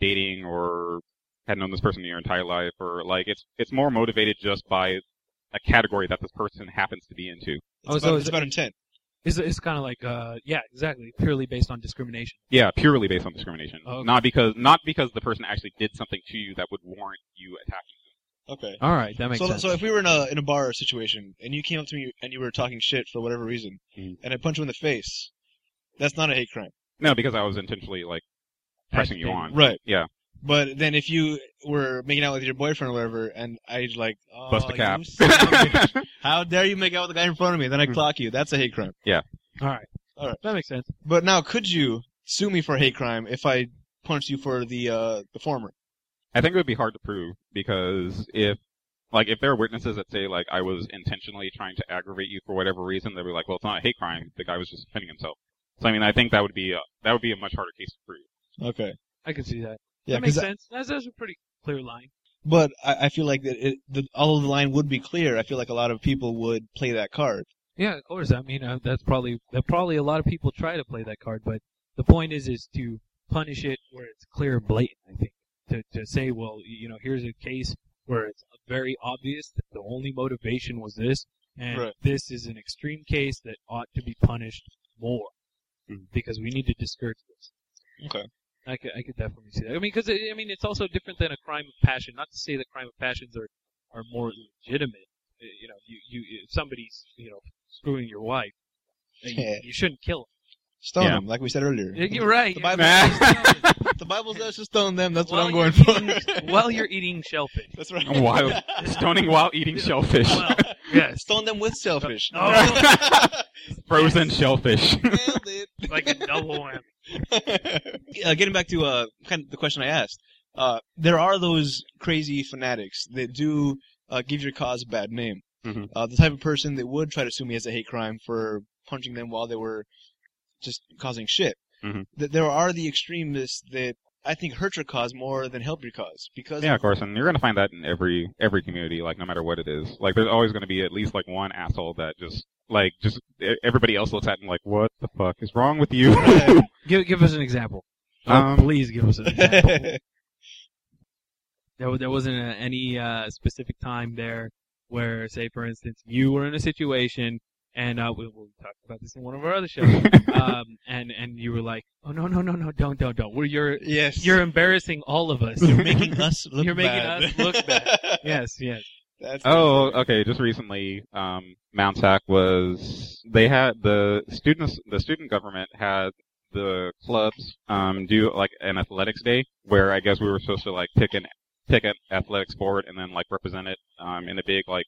dating or had known this person your entire life, or like, it's it's more motivated just by a category that this person happens to be into. It's, Oh, about, so it's is- about intent. It's it's kind of like uh yeah exactly purely based on discrimination. Yeah, purely based on discrimination, Oh, okay. not because not because the person actually did something to you that would warrant you attacking. Them. Okay. All right, that makes So, sense. so if we were in a in a bar situation and you came up to me and you were talking shit for whatever reason, Mhm. and I punch you in the face, that's not a hate crime, No, because I was intentionally like pressing you on. right? Yeah. But then if you were making out with your boyfriend or whatever, and I like oh, Bust the cap. you son of a bitch. How dare you make out with the guy in front of me? Then I Hmm. clock you. That's a hate crime. Yeah. All right, All right. that makes sense. But now, could you sue me for hate crime if I punched you for the uh the former? I think it would be hard to prove because if, like, if there are witnesses that say like I was intentionally trying to aggravate you for whatever reason, they'd be like, well, it's not a hate crime. The guy was just defending himself. So I mean, I think that would be a, that would be a much harder case to prove. Okay. I can see that. Yeah, that makes sense. That's, that's a pretty clear line. but I, I feel like that it, the, although the line would be clear, I feel like a lot of people would play that card. Yeah, of course. I mean, uh, that's probably that probably a lot of people try to play that card, but the point is is to punish it where it's clear and blatant. I think to to say, well, you know, here's a case where it's very obvious that the only motivation was this, and Right. this is an extreme case that ought to be punished more Mhm. because we need to discourage this. Okay. I could, I could definitely see that. I mean, because I mean, it's also different than a crime of passion. Not to say that crime of passions are are more legitimate. Uh, You know, you you if somebody's you know screwing your wife, uh, you, you shouldn't kill them. Stone Yeah. them, like we said earlier. You're right. The Bible, right. the Bible says to stone them. That's what I'm going you're for. eating- while you're eating shellfish. That's right. While stoning while eating shellfish, Well, yes, Stone them with shellfish. Oh. frozen shellfish. Nailed it. like a double whammy. uh, getting back to uh, kind of the question I asked, uh, there are those crazy fanatics that do uh, give your cause a bad name. Mhm. Uh, the type of person that would try to sue me as a hate crime for punching them while they were just causing shit. Mhm. Th- there are the extremists that I think hurt your cause more than help your cause because yeah, of course, and you're gonna find that in every every community, like no matter what it is. Like there's always gonna be at least like one asshole that just like just e- everybody else looks at him like, what the fuck is wrong with you? Give give us an example. Oh, Um, please give us an example. There, there wasn't a, any uh, specific time there where, say, for instance, you were in a situation, and uh, we, we talked about this in one of our other shows, um, and and you were like, "Oh no, no, no, no, don't, don't, don't! We're you're yes, you're embarrassing all of us. You're making us look You're making bad. us look bad. yes, yes. That's Oh, okay. Just recently, um, Mount Sac was they had the students, the student government had the clubs um, do like an athletics day where I guess we were supposed to like pick an pick an athletic sport and then like represent it um, in a big like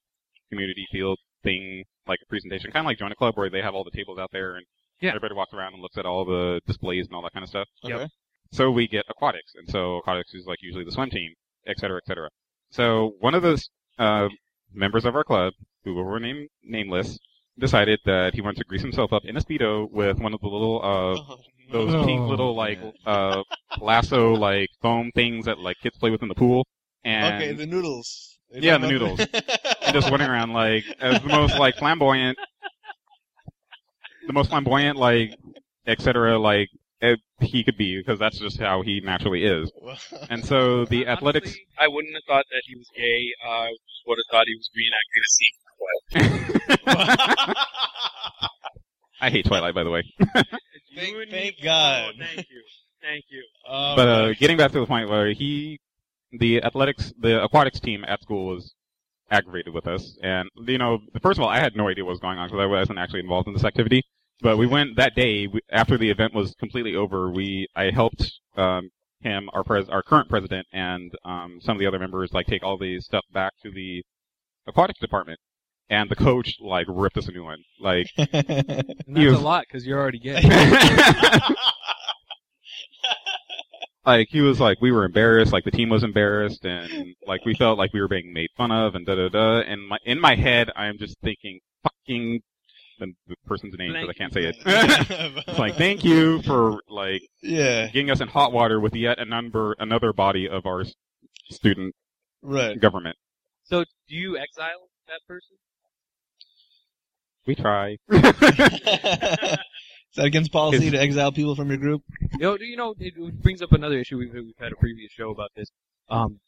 community field thing, like a presentation, kind of like join a club where they have all the tables out there and Yeah. everybody walks around and looks at all the displays and all that kind of stuff. okay. So we get aquatics, and so aquatics is like usually the swim team, et cetera, et cetera. So one of those uh, members of our club, who will remain nameless, decided that he wanted to grease himself up in a speedo with one of the little uh, Oh, those no. pink little like uh, lasso like foam things that like kids play with in the pool, and okay, the noodles. You're Yeah, talking the noodles. and just running around like as the most like flamboyant, the most flamboyant like etc. like eh, he could be because that's just how he naturally is. And so the athletics. I wouldn't have thought that he was gay. Uh, I would have thought he was reenacting a scene from Twilight. I hate Twilight, by the way. Thank- thank God. Oh, thank you. Thank you. Oh, but uh, getting back to the point where he, the athletics, the aquatics team at school was aggravated with us, and you know, first of all, I had no idea what was going on because I wasn't actually involved in this activity. But we went that day we, after the event was completely over. We I helped um, him, our pres, our current president, and um, some of the other members like take all the stuff back to the aquatics department, and the coach like ripped us a new one. Like that's was- a lot because you're already gay. like he was like we were embarrassed, like the team was embarrassed, and like we felt like we were being made fun of, and da da da. And my in my head, I am just thinking, fucking the, the person's name because I can't say it. it's like thank you for like yeah, getting us in hot water with yet another another body of our student right. government. so, do you exile that person? We try. Is that against policy His- to exile people from your group? You know, you know, it brings up another issue. We've, we've had a previous show about this, um,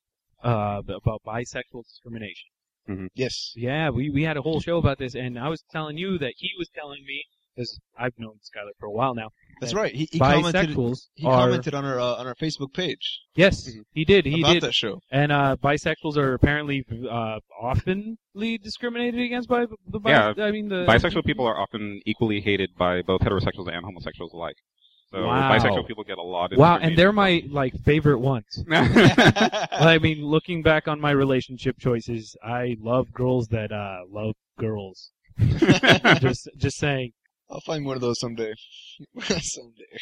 uh, about bisexual discrimination. Yes. Yeah, we, we had a whole show about this, and I was telling you that he was telling me, because I've known Skyler for a while now, That's right. He, he commented. bisexuals He are, commented on our uh, on our Facebook page yes, Mhm. he did, he about did, that show. and uh, bisexuals are apparently uh, oftenly discriminated against by the bi- Yeah, I mean the Bisexual people are often equally hated by both heterosexuals and homosexuals alike. So Wow. bisexual people get a lot of Wow, and they're my like favorite ones. I mean, looking back on my relationship choices, I love girls that uh love girls. just just saying. I'll find one of those someday. someday.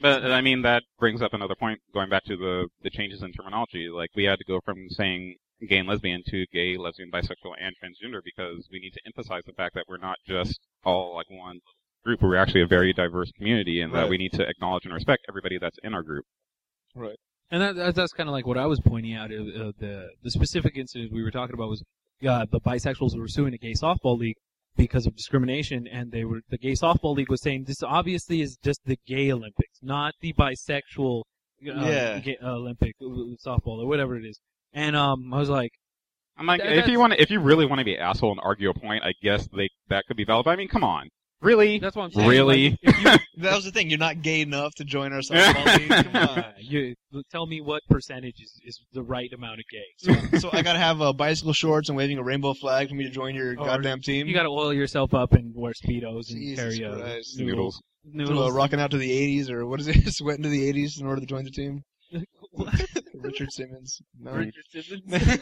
But I mean that brings up another point. Going back to the the changes in terminology, like we had to go from saying gay and lesbian to gay, lesbian, bisexual, and transgender because we need to emphasize the fact that we're not just all like one group. We're actually a very diverse community, and Right. that we need to acknowledge and respect everybody that's in our group. Right. And that, that that's kind of like what I was pointing out. Uh, uh, the the specific incident we were talking about was uh, the bisexuals were suing a gay softball league because of discrimination, and they were the gay softball league was saying this obviously is just the gay Olympics, not the bisexual uh, Yeah. gay, Olympic uh, softball or whatever it is. And um, I was like, I'm like, That- if you want, if you really want to be an asshole and argue a point, I guess they that could be valid. But I mean, come on, really? that's what I'm saying. Really? Like, you, That was the thing. You're not gay enough to join our softball league. Come on. You tell me what percentage is, is the right amount of gay. So, so I gotta have uh, bicycle shorts and waving a rainbow flag for me to join your Or goddamn team. You got to oil yourself up and wear speedos and Jesus carry uh, Christ. noodles. Noodles. To, uh, rocking out to the 80s or what is it? Sweating to the 80s in order to join the team. Richard Simmons. No. Richard Simmons?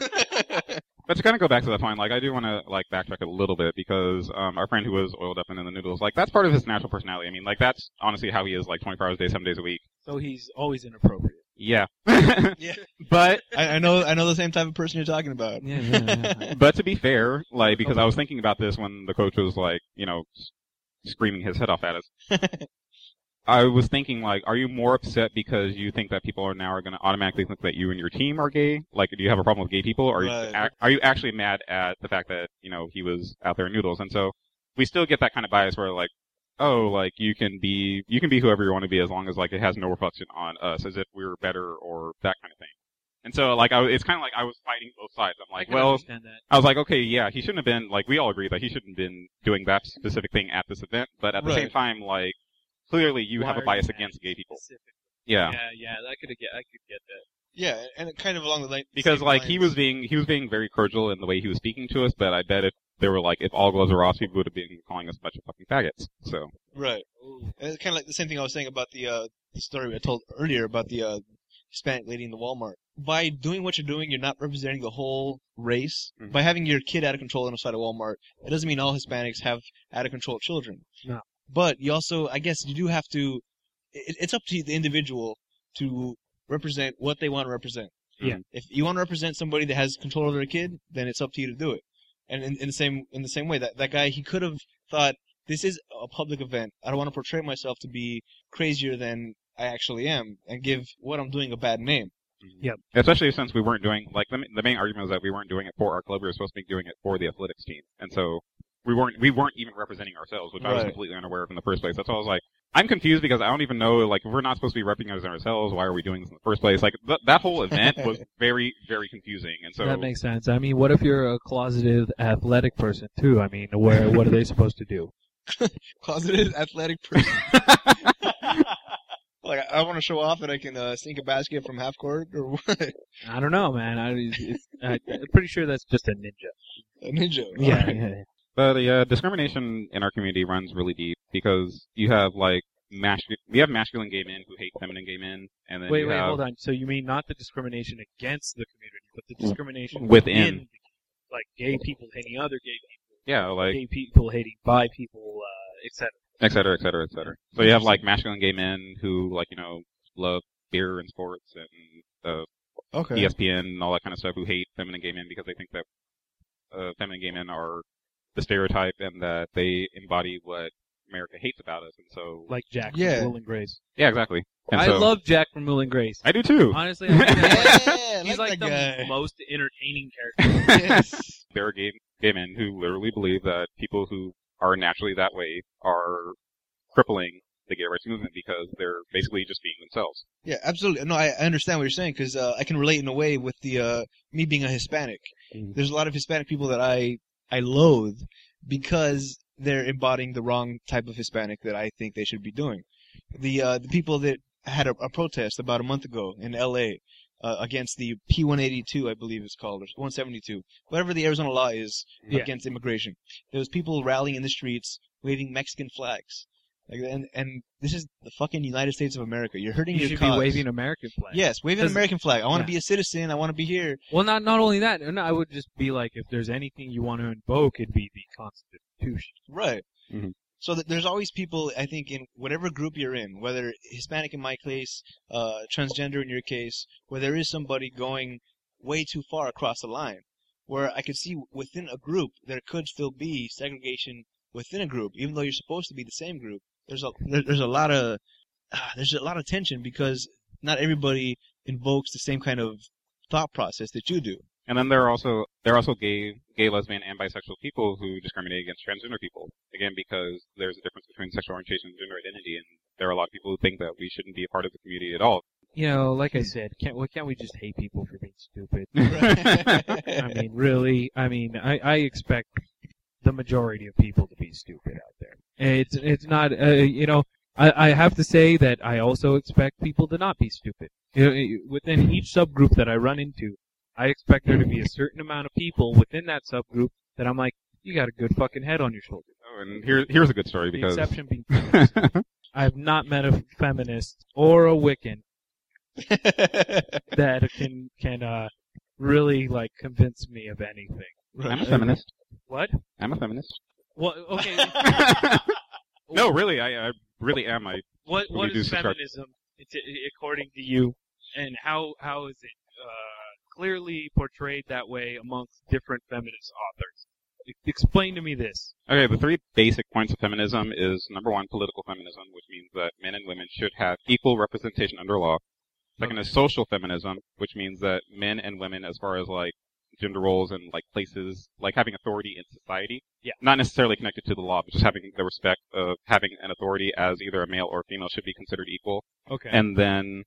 But to kind of go back to that point, like I do want to like backtrack a little bit because um, our friend who was oiled up and in the noodles, like that's part of his natural personality. I mean, like that's honestly how he is, like 24 hours a day, seven days a week. so he's always inappropriate. Yeah. Yeah. But I, I know. I know the same type of person you're talking about. Yeah, yeah, yeah. but to be fair, like because I was thinking about this when the coach was like, you know, screaming his head off at us. I was thinking like, are you more upset because you think that people are now are going to automatically think that you and your team are gay? Like, do you have a problem with gay people, or are, you, Right. ac- are you actually mad at the fact that you know he was out there in noodles? And so we still get that kind of bias where like, oh, like you can be you can be whoever you want to be as long as like it has no reflection on us, as if we were better or that kind of thing. And so like, I, it's kind of like I was fighting both sides. I'm like, can well. I was like, okay, yeah, he shouldn't have been like we all agree that he shouldn't have been doing that specific thing at this event, but at the same time, like clearly you Why have a bias against gay people. Yeah. Yeah, yeah, I could get, I could get that. Yeah, and it kind of along the line. Because same like he was being he was being very cordial in the way he was speaking to us, but I bet if they were like if all gloves were off, he would have been calling us a bunch of fucking faggots. So right. And it's kind of like the same thing I was saying about the uh, story I told earlier about the uh, Hispanic lady in the Walmart. By doing what you're doing, you're not representing the whole race. Mhm. By having your kid out of control inside a Walmart, it doesn't mean all Hispanics have out of control children. No. But you also, I guess, you do have to. It, it's up to the individual to represent what they want to represent. Yeah. If you want to represent somebody that has control over their kid, then it's up to you to do it. And in, in the same in the same way, that that guy he could have thought this is a public event. I don't want to portray myself to be crazier than I actually am and give what I'm doing a bad name. Mm-hmm. Yep. especially since we weren't doing like the the main argument was that we weren't doing it for our club, we were supposed to be doing it for the athletics team, and so we weren't we weren't even representing ourselves, which I was completely unaware of in the first place. That's why I was like, I'm confused because I don't even know, like, if we're not supposed to be representing ourselves, why are we doing this in the first place? Like, th- that whole event was very, very confusing. And so, that makes sense. I mean, what if you're a closeted athletic person too? I mean, where what are they supposed to do? Closeted athletic person. like I, want to show off that I can uh, sink a basket from half court or what? I don't know, man. I, it's, I, I'm pretty sure that's just a ninja. A ninja. Yeah, Alright. yeah. But the uh, discrimination in our community runs really deep because you have, like, masculine, we have masculine gay men who hate feminine gay men, and then Wait, wait, have, hold on. So you mean not the discrimination against the community, but the discrimination Within. the- like gay people hating other gay people, yeah, like, gay people hating bi people, uh, etc. et cetera, et cetera, et cetera. So you have like masculine gay men who like you know love beer and sports and uh, Okay. ESPN and all that kind of stuff who hate feminine gay men because they think that uh, feminine gay men are the stereotype and that they embody what America hates about us. And so Like Jack Yeah. from Will and Grace. yeah, exactly. And I so, love Jack from Will and Grace. I do too. Honestly, I think that's like- Yeah, he's like that the guy. most entertaining character. yes. there are gay, gay men who literally believe that people who are naturally that way are crippling the gay rights movement because they're basically just being themselves. Yeah, absolutely. No, I, I understand what you're saying because uh, I can relate in a way with the uh, me being a Hispanic. Mhm. There's a lot of Hispanic people that I I loathe because they're embodying the wrong type of Hispanic that I think they should be doing. The uh, the people that had a, a protest about a month ago in L.A. Uh, against the P-182, I believe it's called, or 172, whatever the Arizona law is Yeah. against immigration. There was people rallying in the streets, waving Mexican flags. Like, and and this is the fucking United States of America. You're hurting You your should cause. be waving American flag. Yes, wave an 'Cause- American flag. I want to yeah. be a citizen. I want to be here. Well, not not only that. No, I would just be like, if there's anything you want to invoke, it'd be the Constitution. Right. Mhm. So that there's always people, I think, in whatever group you're in, whether Hispanic in my case, uh, transgender in your case, where there is somebody going way too far across the line, where I could see within a group there could still be segregation within a group, even though you're supposed to be the same group. There's a there, there's a lot of ah, there's a lot of tension because not everybody invokes the same kind of thought process that you do. And then there are also there are also gay, gay, lesbian, and bisexual people who discriminate against transgender people. Again, because there's a difference between sexual orientation and gender identity, and there are a lot of people who think that we shouldn't be a part of the community at all. You know, like I said, can't why can't we just hate people for being stupid? I mean, really. I mean, I, I expect the majority of people to be stupid out there. It's it's not. Uh, you know, I, I have to say that I also expect people to not be stupid. You know, within each subgroup that I run into, I expect there to be a certain amount of people within that subgroup that I'm like, you got a good fucking head on your shoulders. Oh, and here here's a good story The because exception being, I have not met a feminist or a Wiccan that can can uh really like convince me of anything. I'm a feminist. What? I'm a feminist. Well, Okay. no, really, I, I really am. I What Really what is feminism according to you, and how how is it uh, clearly portrayed that way amongst different feminist authors? Explain to me this. Okay, the three basic points of feminism is number one, political feminism, which means that men and women should have equal representation under law. Second is social feminism, which means that men and women, as far as like gender roles and like places, like having authority in society, Yeah. not necessarily connected to the law, but just having the respect of having an authority as either a male or a female should be considered equal. Okay. And then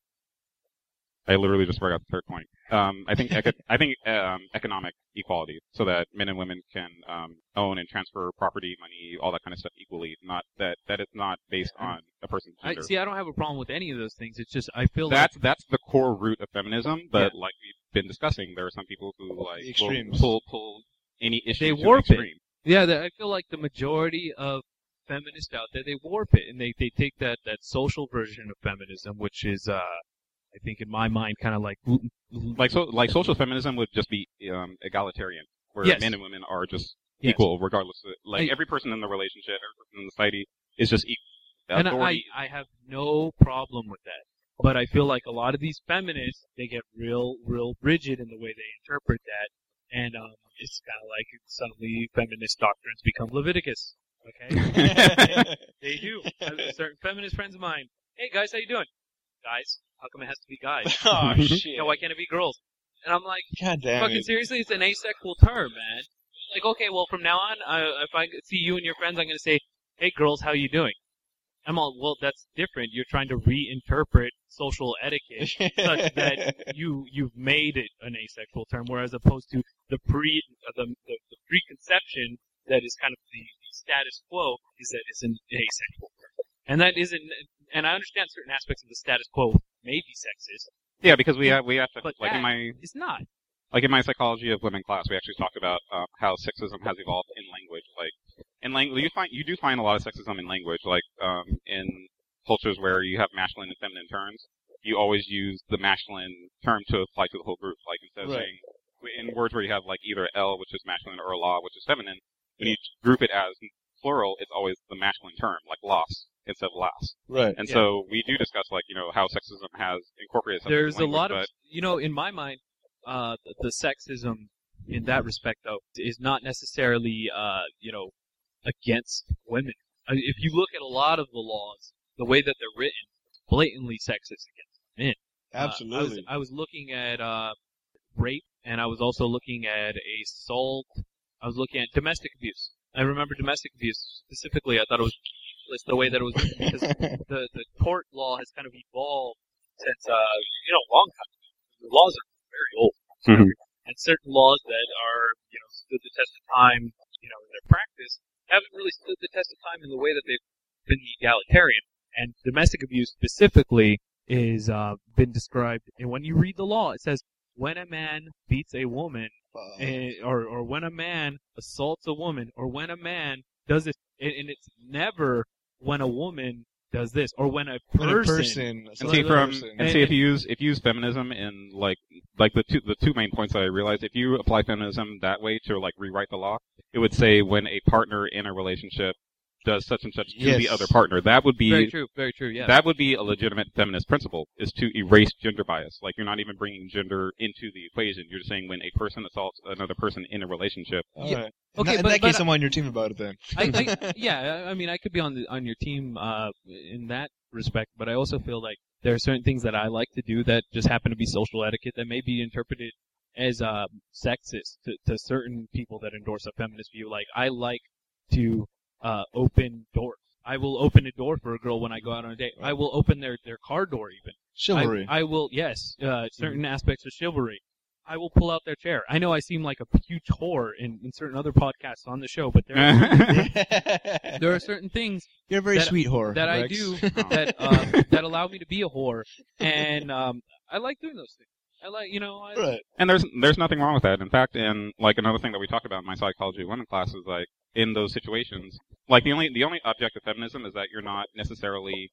I literally just forgot the third point. Um, I think eco- I think um, economic equality, so that men and women can um, own and transfer property, money, all that kind of stuff equally. Not that that is not based on a person's I gender. see. I don't have a problem with any of those things. It's just I feel that's that's the core root of feminism. But Yeah. like we've been discussing, there are some people who like The extremes. pull pull any issue They warp it. extreme. like yeah, the, I feel like the majority of feminists out there they warp it and they they take that that social version of feminism, which is uh I think in my mind kind of like Like so, like social feminism would just be um, egalitarian, where Yes. men and women are just Yes. equal, regardless. Of, like I- every person in the relationship, every person in the society is just equal. And I, authority- I have no problem with that. But I feel like a lot of these feminists, they get real, real rigid in the way they interpret that. And, um, it's kind of like suddenly feminist doctrines become Leviticus. Okay? they do. I have certain feminist friends of mine. Hey guys, how you doing? Guys? How come it has to be guys? oh shit! You why can't it be girls? And I'm like, God damn fucking it! seriously, it's an asexual term, man. Like, okay, well, from now on, if I see you and your friends, I'm gonna say, "Hey, girls, how you doing?" I'm all, well, that's different. You're trying to reinterpret social etiquette such that you you've made it an asexual term, whereas opposed to the pre uh, the, the, the preconception that is kind of the, the status quo is that it's an asexual term, and that isn't. And I understand certain aspects of the status quo may be sexist. Yeah, because we have we have to But like in my It's not. like in my psychology of women class, we actually talked about um, how sexism has evolved in language. Like in language, you find you do find a lot of sexism in language. Like um, in cultures where you have masculine and feminine terms, you always use the masculine term to apply to the whole group. Like instead of Right. saying in words where you have like either L, which is masculine, or la, which is feminine, when you group it as plural, it's always the masculine term, like los instead of las. right. And Yeah. so we do discuss like you know how sexism has incorporated. such There's a language, lot of, you know, in my mind, uh, the, the sexism in that respect, though, is not necessarily, uh, you know, against women. I if you look at a lot of the laws, the way that they're written, blatantly sexist against men. Uh, I was, Absolutely. I was looking at uh, rape, and I was also looking at assault. I was looking at domestic abuse. I remember domestic abuse specifically. I thought it was the way that it was because the the tort law has kind of evolved since uh you know a long time. The laws are very old, Mhm. and certain laws that are you know stood the test of time, you know, in their practice haven't really stood the test of time in the way that they've been egalitarian. And domestic abuse specifically is uh, been described. And when you read the law, it says when a man beats a woman, eh, or or when a man assaults a woman, or when a man does and, and it's never when a woman does this, or when a when a person. person, And see from person- and see if you use if you use feminism in like like the two the two main points that I realized if you apply feminism that way to like rewrite the law, it would say when a partner in a relationship does such and such to the other partner. That would be very true, very true. Yeah. that would be a legitimate feminist principle is to erase gender bias. Like you're not even bringing gender into the equation. You're just saying when a person assaults another person in a relationship. All Yeah. right. In Okay, that, in but- that but case, I- I'm on your team about it then. I, I, yeah, I- I mean, I could be on the on your team uh, in that respect, but I also feel like there are certain things that I like to do that just happen to be social etiquette that may be interpreted as uh, sexist to, to certain people that endorse a feminist view. Like I like to uh, open doors. I will open a door for a girl when I go out on a date. I will open their their car door even. Chivalry. I, I will, yes, uh, certain aspects of chivalry. I will pull out their chair. I know I seem like a huge whore in, in certain other podcasts on the show, but there are, there are certain things You're a very that- sweet whore. that I do that uh, that allow me to be a whore, and um, I like doing those things. I like, you know, I, right. And there's there's nothing wrong with that. In fact, in like another thing that we talked about in my psychology women class is like in those situations, like the only the only object of feminism is that you're not necessarily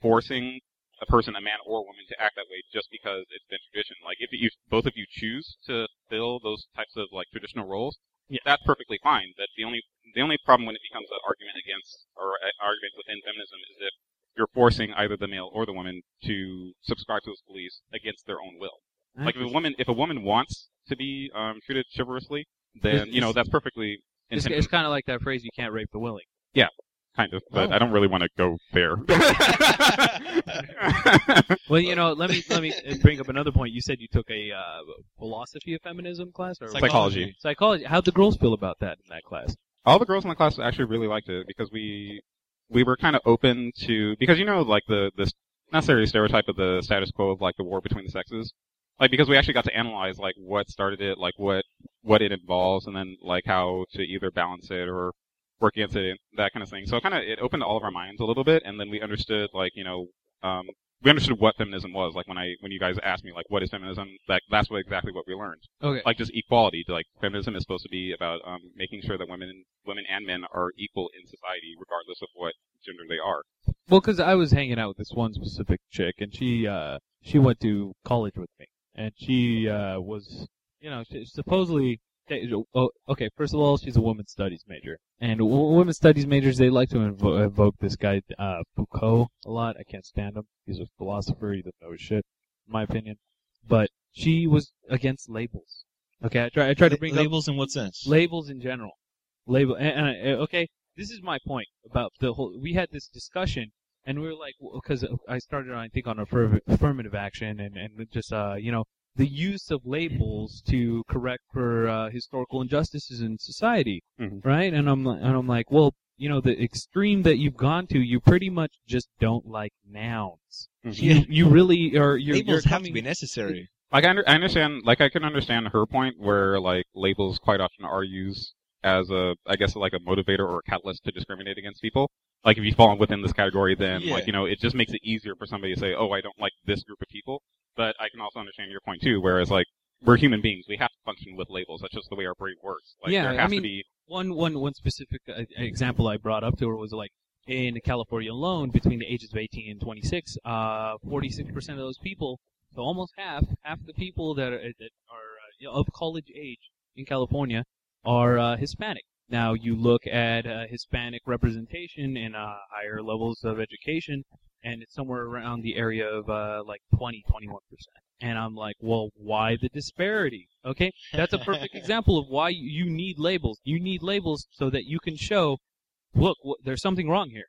forcing a person, a man or a woman, to act that way just because it's been tradition. Like if you both of you choose to fill those types of like traditional roles, Yeah. that's perfectly fine. That the only the only problem when it becomes an argument against or an argument within feminism is if you're forcing either the male or the woman to subscribe to those beliefs against their own will. Like if a woman, if a woman wants to be um, treated chivalrously, then you know that's perfectly it's, it's kind of like that phrase, "You can't rape the willing." Yeah, kind of. But Oh. I don't really want to go there. Well, you know, let me let me bring up another point. You said you took a uh, philosophy of feminism class or Psychology. Psychology. How'd the girls feel about that in that class? All the girls in the class actually really liked it because we we were kind of open to because you know like the the not necessarily stereotype of the status quo of like the war between the sexes. Like because we actually got to analyze like what started it, like what what it involves, and then like how to either balance it or work against it, that kind of thing. So it kind of it opened all of our minds a little bit, and then we understood like you know um, we understood what feminism was. Like when I when you guys asked me like what is feminism, like that's what exactly what we learned. Okay. Like just equality. Like feminism is supposed to be about um, making sure that women women and men are equal in society, regardless of what gender they are. Well, because I was hanging out with this one specific chick, and she uh she went to college with me, and she uh was you know she, supposedly oh, okay. First of all, she's a women's studies major, and w- women's studies majors they like to invo- evoke this guy uh Foucault a lot. I can't stand him. He's a philosopher. He doesn't know shit, in my opinion. But she was against labels. Okay, I try I tried to bring up labels in what sense? labels in general. Label, and, and I- okay, this is my point about the whole. We had this discussion, and we were like, because I started, I think, on affirmative action, and and just uh, you know, the use of labels to correct for uh, historical injustices in society, Mhm. right? And I'm and I'm like, well, you know, the extreme that you've gone to, you pretty much just don't like nouns. Mhm. Yeah. You, you really are. You're, Labels you're have to be necessary. Like I, under, I understand, like I can understand her point where like labels quite often are used as a, I guess like a motivator or a catalyst to discriminate against people. Like if you fall within this category, then Yeah. like you know it just makes it easier for somebody to say, oh, I don't like this group of people. But I can also understand your point too, whereas like we're human beings, we have to function with labels. That's just the way our brain works. Like Yeah, there I mean- to be. one one one specific uh, example I brought up to her was like in California alone, between the ages of 18 and 26, uh, 46% of those people, so almost half, half the people that are, that are uh, you know, of college age in California are uh, Hispanic. Now you look at uh, Hispanic representation in uh, higher levels of education, and it's somewhere around the area of uh, like 20, 21%. And I'm like, well, why the disparity? Okay, that's a perfect example of why you need labels. You need labels so that you can show, look, there's something wrong here.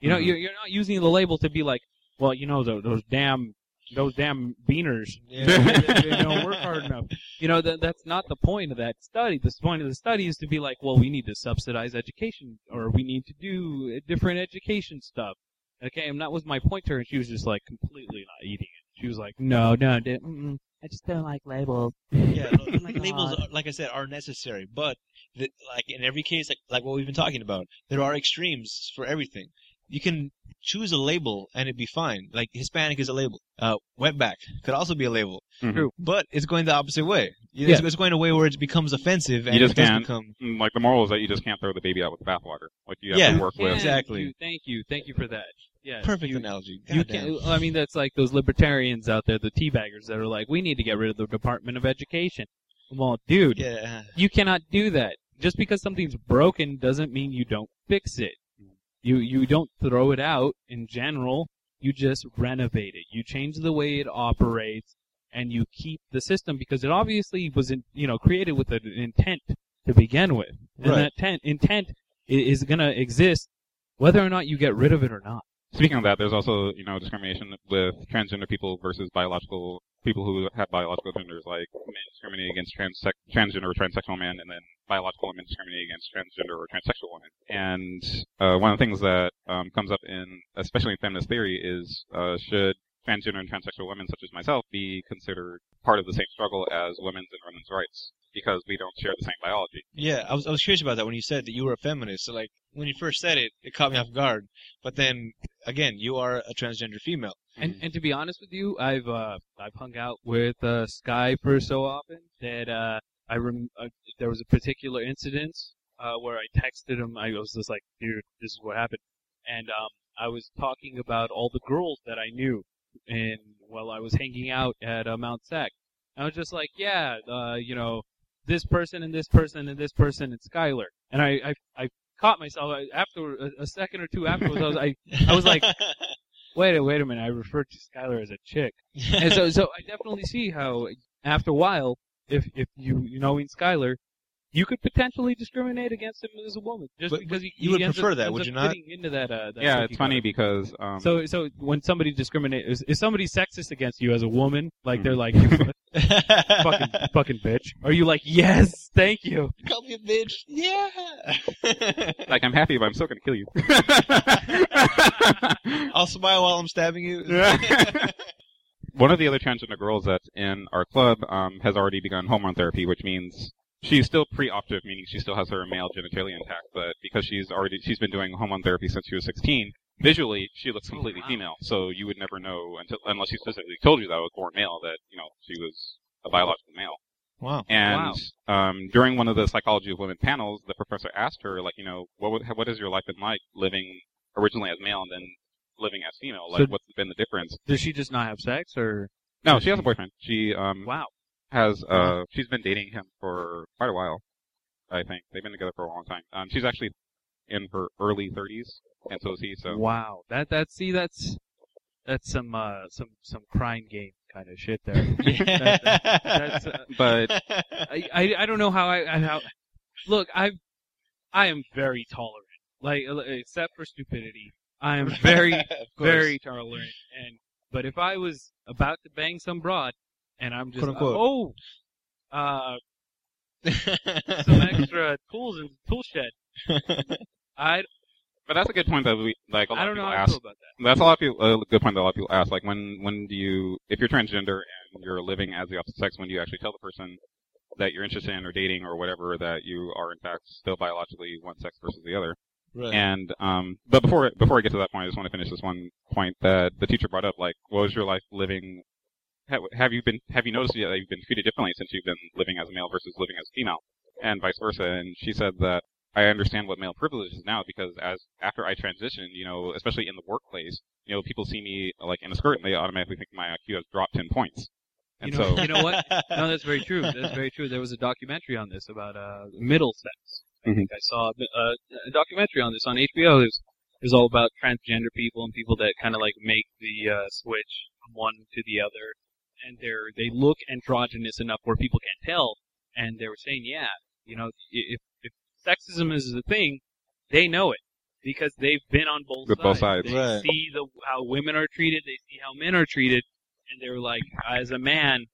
You know, Mhm. you're, you're not using the label to be like, well, you know, those, those damn, those damn beaners, Yeah. they, they don't work hard enough. You know, that, that's not the point of that study. The point of the study is to be like, well, we need to subsidize education, or we need to do uh, different education stuff. Okay, and that was my point to her, and she was just like completely not eating it. She was like, no, no, d- mm-mm, I just don't like labels. Yeah, Oh labels, are, like I said, are necessary, but the, like in every case, like like what we've been talking about, there are extremes for everything. You can choose a label and it'd be fine. Like Hispanic is a label. Uh, wetback could also be a label, Mhm. True. but it's going the opposite way. It's, Yeah. it's going a way where it becomes offensive and You just it does can't- become. Mm, Like the moral is that you just can't throw the baby out with the bathwater. Like you have Yeah. to work with. Thank Exactly. you, Thank you. Thank you for that. Yeah. Perfect you, analogy. You Goddamn. can I mean, that's like those libertarians out there, the teabaggers that are like, we need to get rid of the Department of Education. Well, dude, Yeah. you cannot do that. Just because something's broken doesn't mean you don't fix it. You you don't throw it out in general. You just renovate it. You change the way it operates, and you keep the system because it obviously was in, you know created with an intent to begin with, and Right. that tent, intent is going to exist whether or not you get rid of it or not. Speaking of that, there's also you know discrimination with transgender people versus biological people who have biological genders, like men discriminating against trans transgender or transsexual men, and then biological women discriminating against transgender or transsexual women. And uh, one of the things that um, comes up in, especially in feminist theory, is uh, should transgender and transsexual women, such as myself, be considered part of the same struggle as women's and women's rights because we don't share the same biology. Yeah, I was I was curious about that when you said that you were a feminist. So like when you first said it, it caught me off guard. But then again, you are a transgender female. And and to be honest with you, I've uh I've hung out with uh, Sky for so often that uh I rem- uh, there was a particular incident uh where I texted him. I was just like, dude, this is what happened, and um I was talking about all the girls that I knew, and while I was hanging out at uh, Mount Sac, I was just like, yeah, uh you know, this person and this person and this person and Skyler, and I I I caught myself I, after a, a second or two afterwards. I was I I was like, wait a wait a minute, I referred to Skyler as a chick. And so so I definitely see how after a while, if if you you knowing Skyler, you could potentially discriminate against him as a woman just But- because but he, you he would ends prefer up, that, ends would up you not? fitting Into that, uh, that yeah, cookie it's funny cutter. because um, So so when somebody discriminates, if somebody's sexist against you as a woman, like they're like you fucking fucking bitch, are you like yes, thank you? Call me a bitch. Yeah. like I'm happy, but I'm still gonna kill you. I'll smile while I'm stabbing you. One of the other transgender girls that's in our club um, has already begun hormone therapy, which means she's still pre-operative, meaning she still has her male genitalia intact. But because she's already she's been doing hormone therapy since she was 16, visually she looks completely wow. female. So you would never know until unless she specifically told you that I was born male that you know she was a biological male. wow. And um, during one of the psychology of women panels, the professor asked her, like, you know, what would, what has your life been like living originally as male and then living as female? Like, So- what's been the difference? Does she just not have sex or No, she has a boyfriend. She um wow? Has uh she's been dating him for quite a while. I think they've been together for a long time. Um, she's actually in her early 30s, and so is he. So Wow, that that see that's that's some uh some some crying game kind of shit there. That- that's, uh, but I, I I don't know how I, I how look I I am very tolerant like uh, except for stupidity I am very Of course. very tolerant and but if I was about to bang some broad and I'm just Quote, unquote. oh uh some extra tools in the tool shed I'd But that's a good point that we like. A lot I don't of know people how I ask. feel about that. That's a lot of people. A good point that a lot of people ask. Like when when do you, if you're transgender and you're living as the opposite sex, when do you actually tell the person that you're interested in or dating or whatever that you are in fact still biologically one sex versus the other? Right. And um, but before before I get to that point, I just want to finish this one point that the teacher brought up. Like, what was your life living? Have, have you been have you noticed that you've been treated differently since you've been living as a male versus living as a female, and vice versa? And she said that I understand what male privilege is now because as after I transitioned, you know, especially in the workplace, you know, people see me like in a skirt and they automatically think my IQ has dropped ten points. And You know- so you know what? No, that's very true. That's very true. There was a documentary on this about uh, middle sex. I think I saw a, a, a documentary on this on HBO. It was, it was all about transgender people and people that kind of like make the uh, switch from one to the other, and they're they look androgynous enough where people can't tell. And they were saying, yeah, you know, i- if if sexism is a thing, they know it because they've been on both With sides. both sides. They Right. see the how women are treated. They see how men are treated, and they're like, as a man,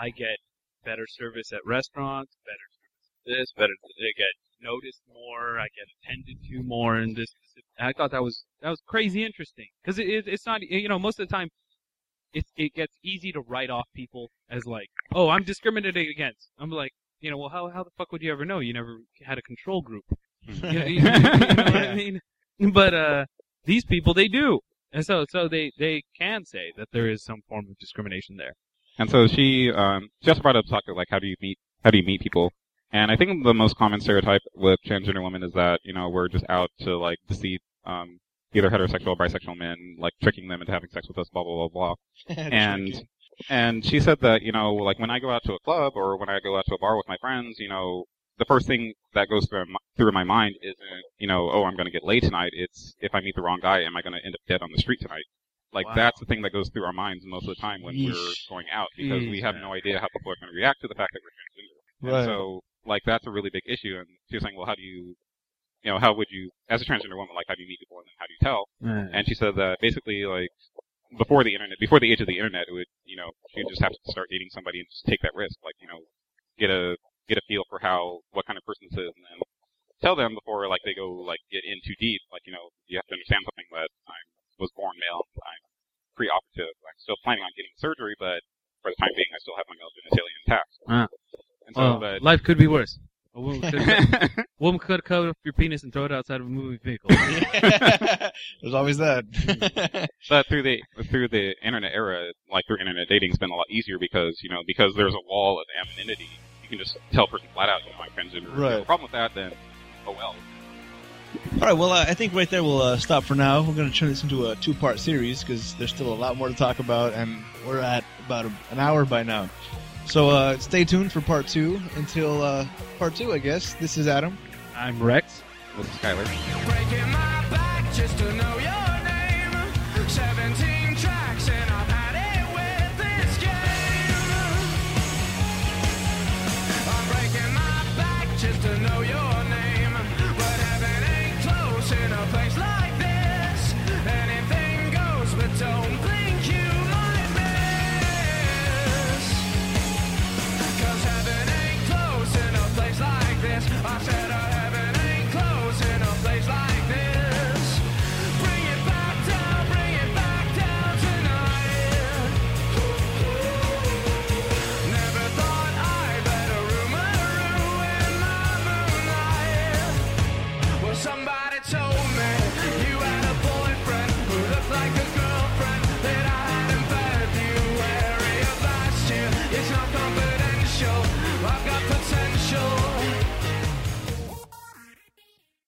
I get better service at restaurants, better service at this, better. I get noticed more. I get attended to more, and this. I thought that was that was crazy interesting because it, it, it's not you know most of the time. It it gets easy to write off people as like, oh, I'm discriminated against. I'm like, you know, well, how how the fuck would you ever know? You never had a control group. You know, you- you know what I mean? But uh, these people, they do, and so so they they can say that there is some form of discrimination there. And so she um she also brought up talk of like how do you meet how do you meet people? And I think the most common stereotype with transgender women is that, you know, we're just out to like deceive um either heterosexual or bisexual men, like tricking them into having sex with us, blah blah blah blah. And and she said that, you know, like when I go out to a club or when I go out to a bar with my friends, you know, the first thing that goes through my, through my mind isn't, you know, oh, I'm going to get laid tonight. It's if I meet the wrong guy, am I going to end up dead on the street tonight? Like Wow. that's the thing that goes through our minds most of the time when we're going out because we have no idea how people are going to react to the fact that we're transgender. Right. And so, like, that's a really big issue. And she was saying, well, how do you, you know, how would you, as a transgender woman, like, how do you meet people and then how do you tell? And she said that basically, like, before the internet, before the age of the internet, it would, you know, she'd just have to start dating somebody and just take that risk, like, you know, get a get a feel for how what kind of person this is, and then tell them before like they go like get in too deep. Like, you know, you have to understand something that I was born male, I'm pre-operative, I'm still planning on getting surgery, but for the time being, I still have my male genitalia intact. Ah. And so, Oh, but life could be worse. A woman could, woman could cut off your penis and throw it outside of a moving vehicle. There's always that. But through the through the internet era, like through internet dating, it's been a lot easier because you know because there's a wall of anonymity. You can just tell a person flat out, you know, I'm transgender. If you Right. a problem with that, then oh well. All right, well, uh, I think right there we'll uh, stop for now. We're going to turn this into a two-part series because there's still a lot more to talk about, and we're at about a, an hour by now. So uh, stay tuned for part two. Until uh, part two, I guess. This is Adam. I'm Recks. This is Skyler.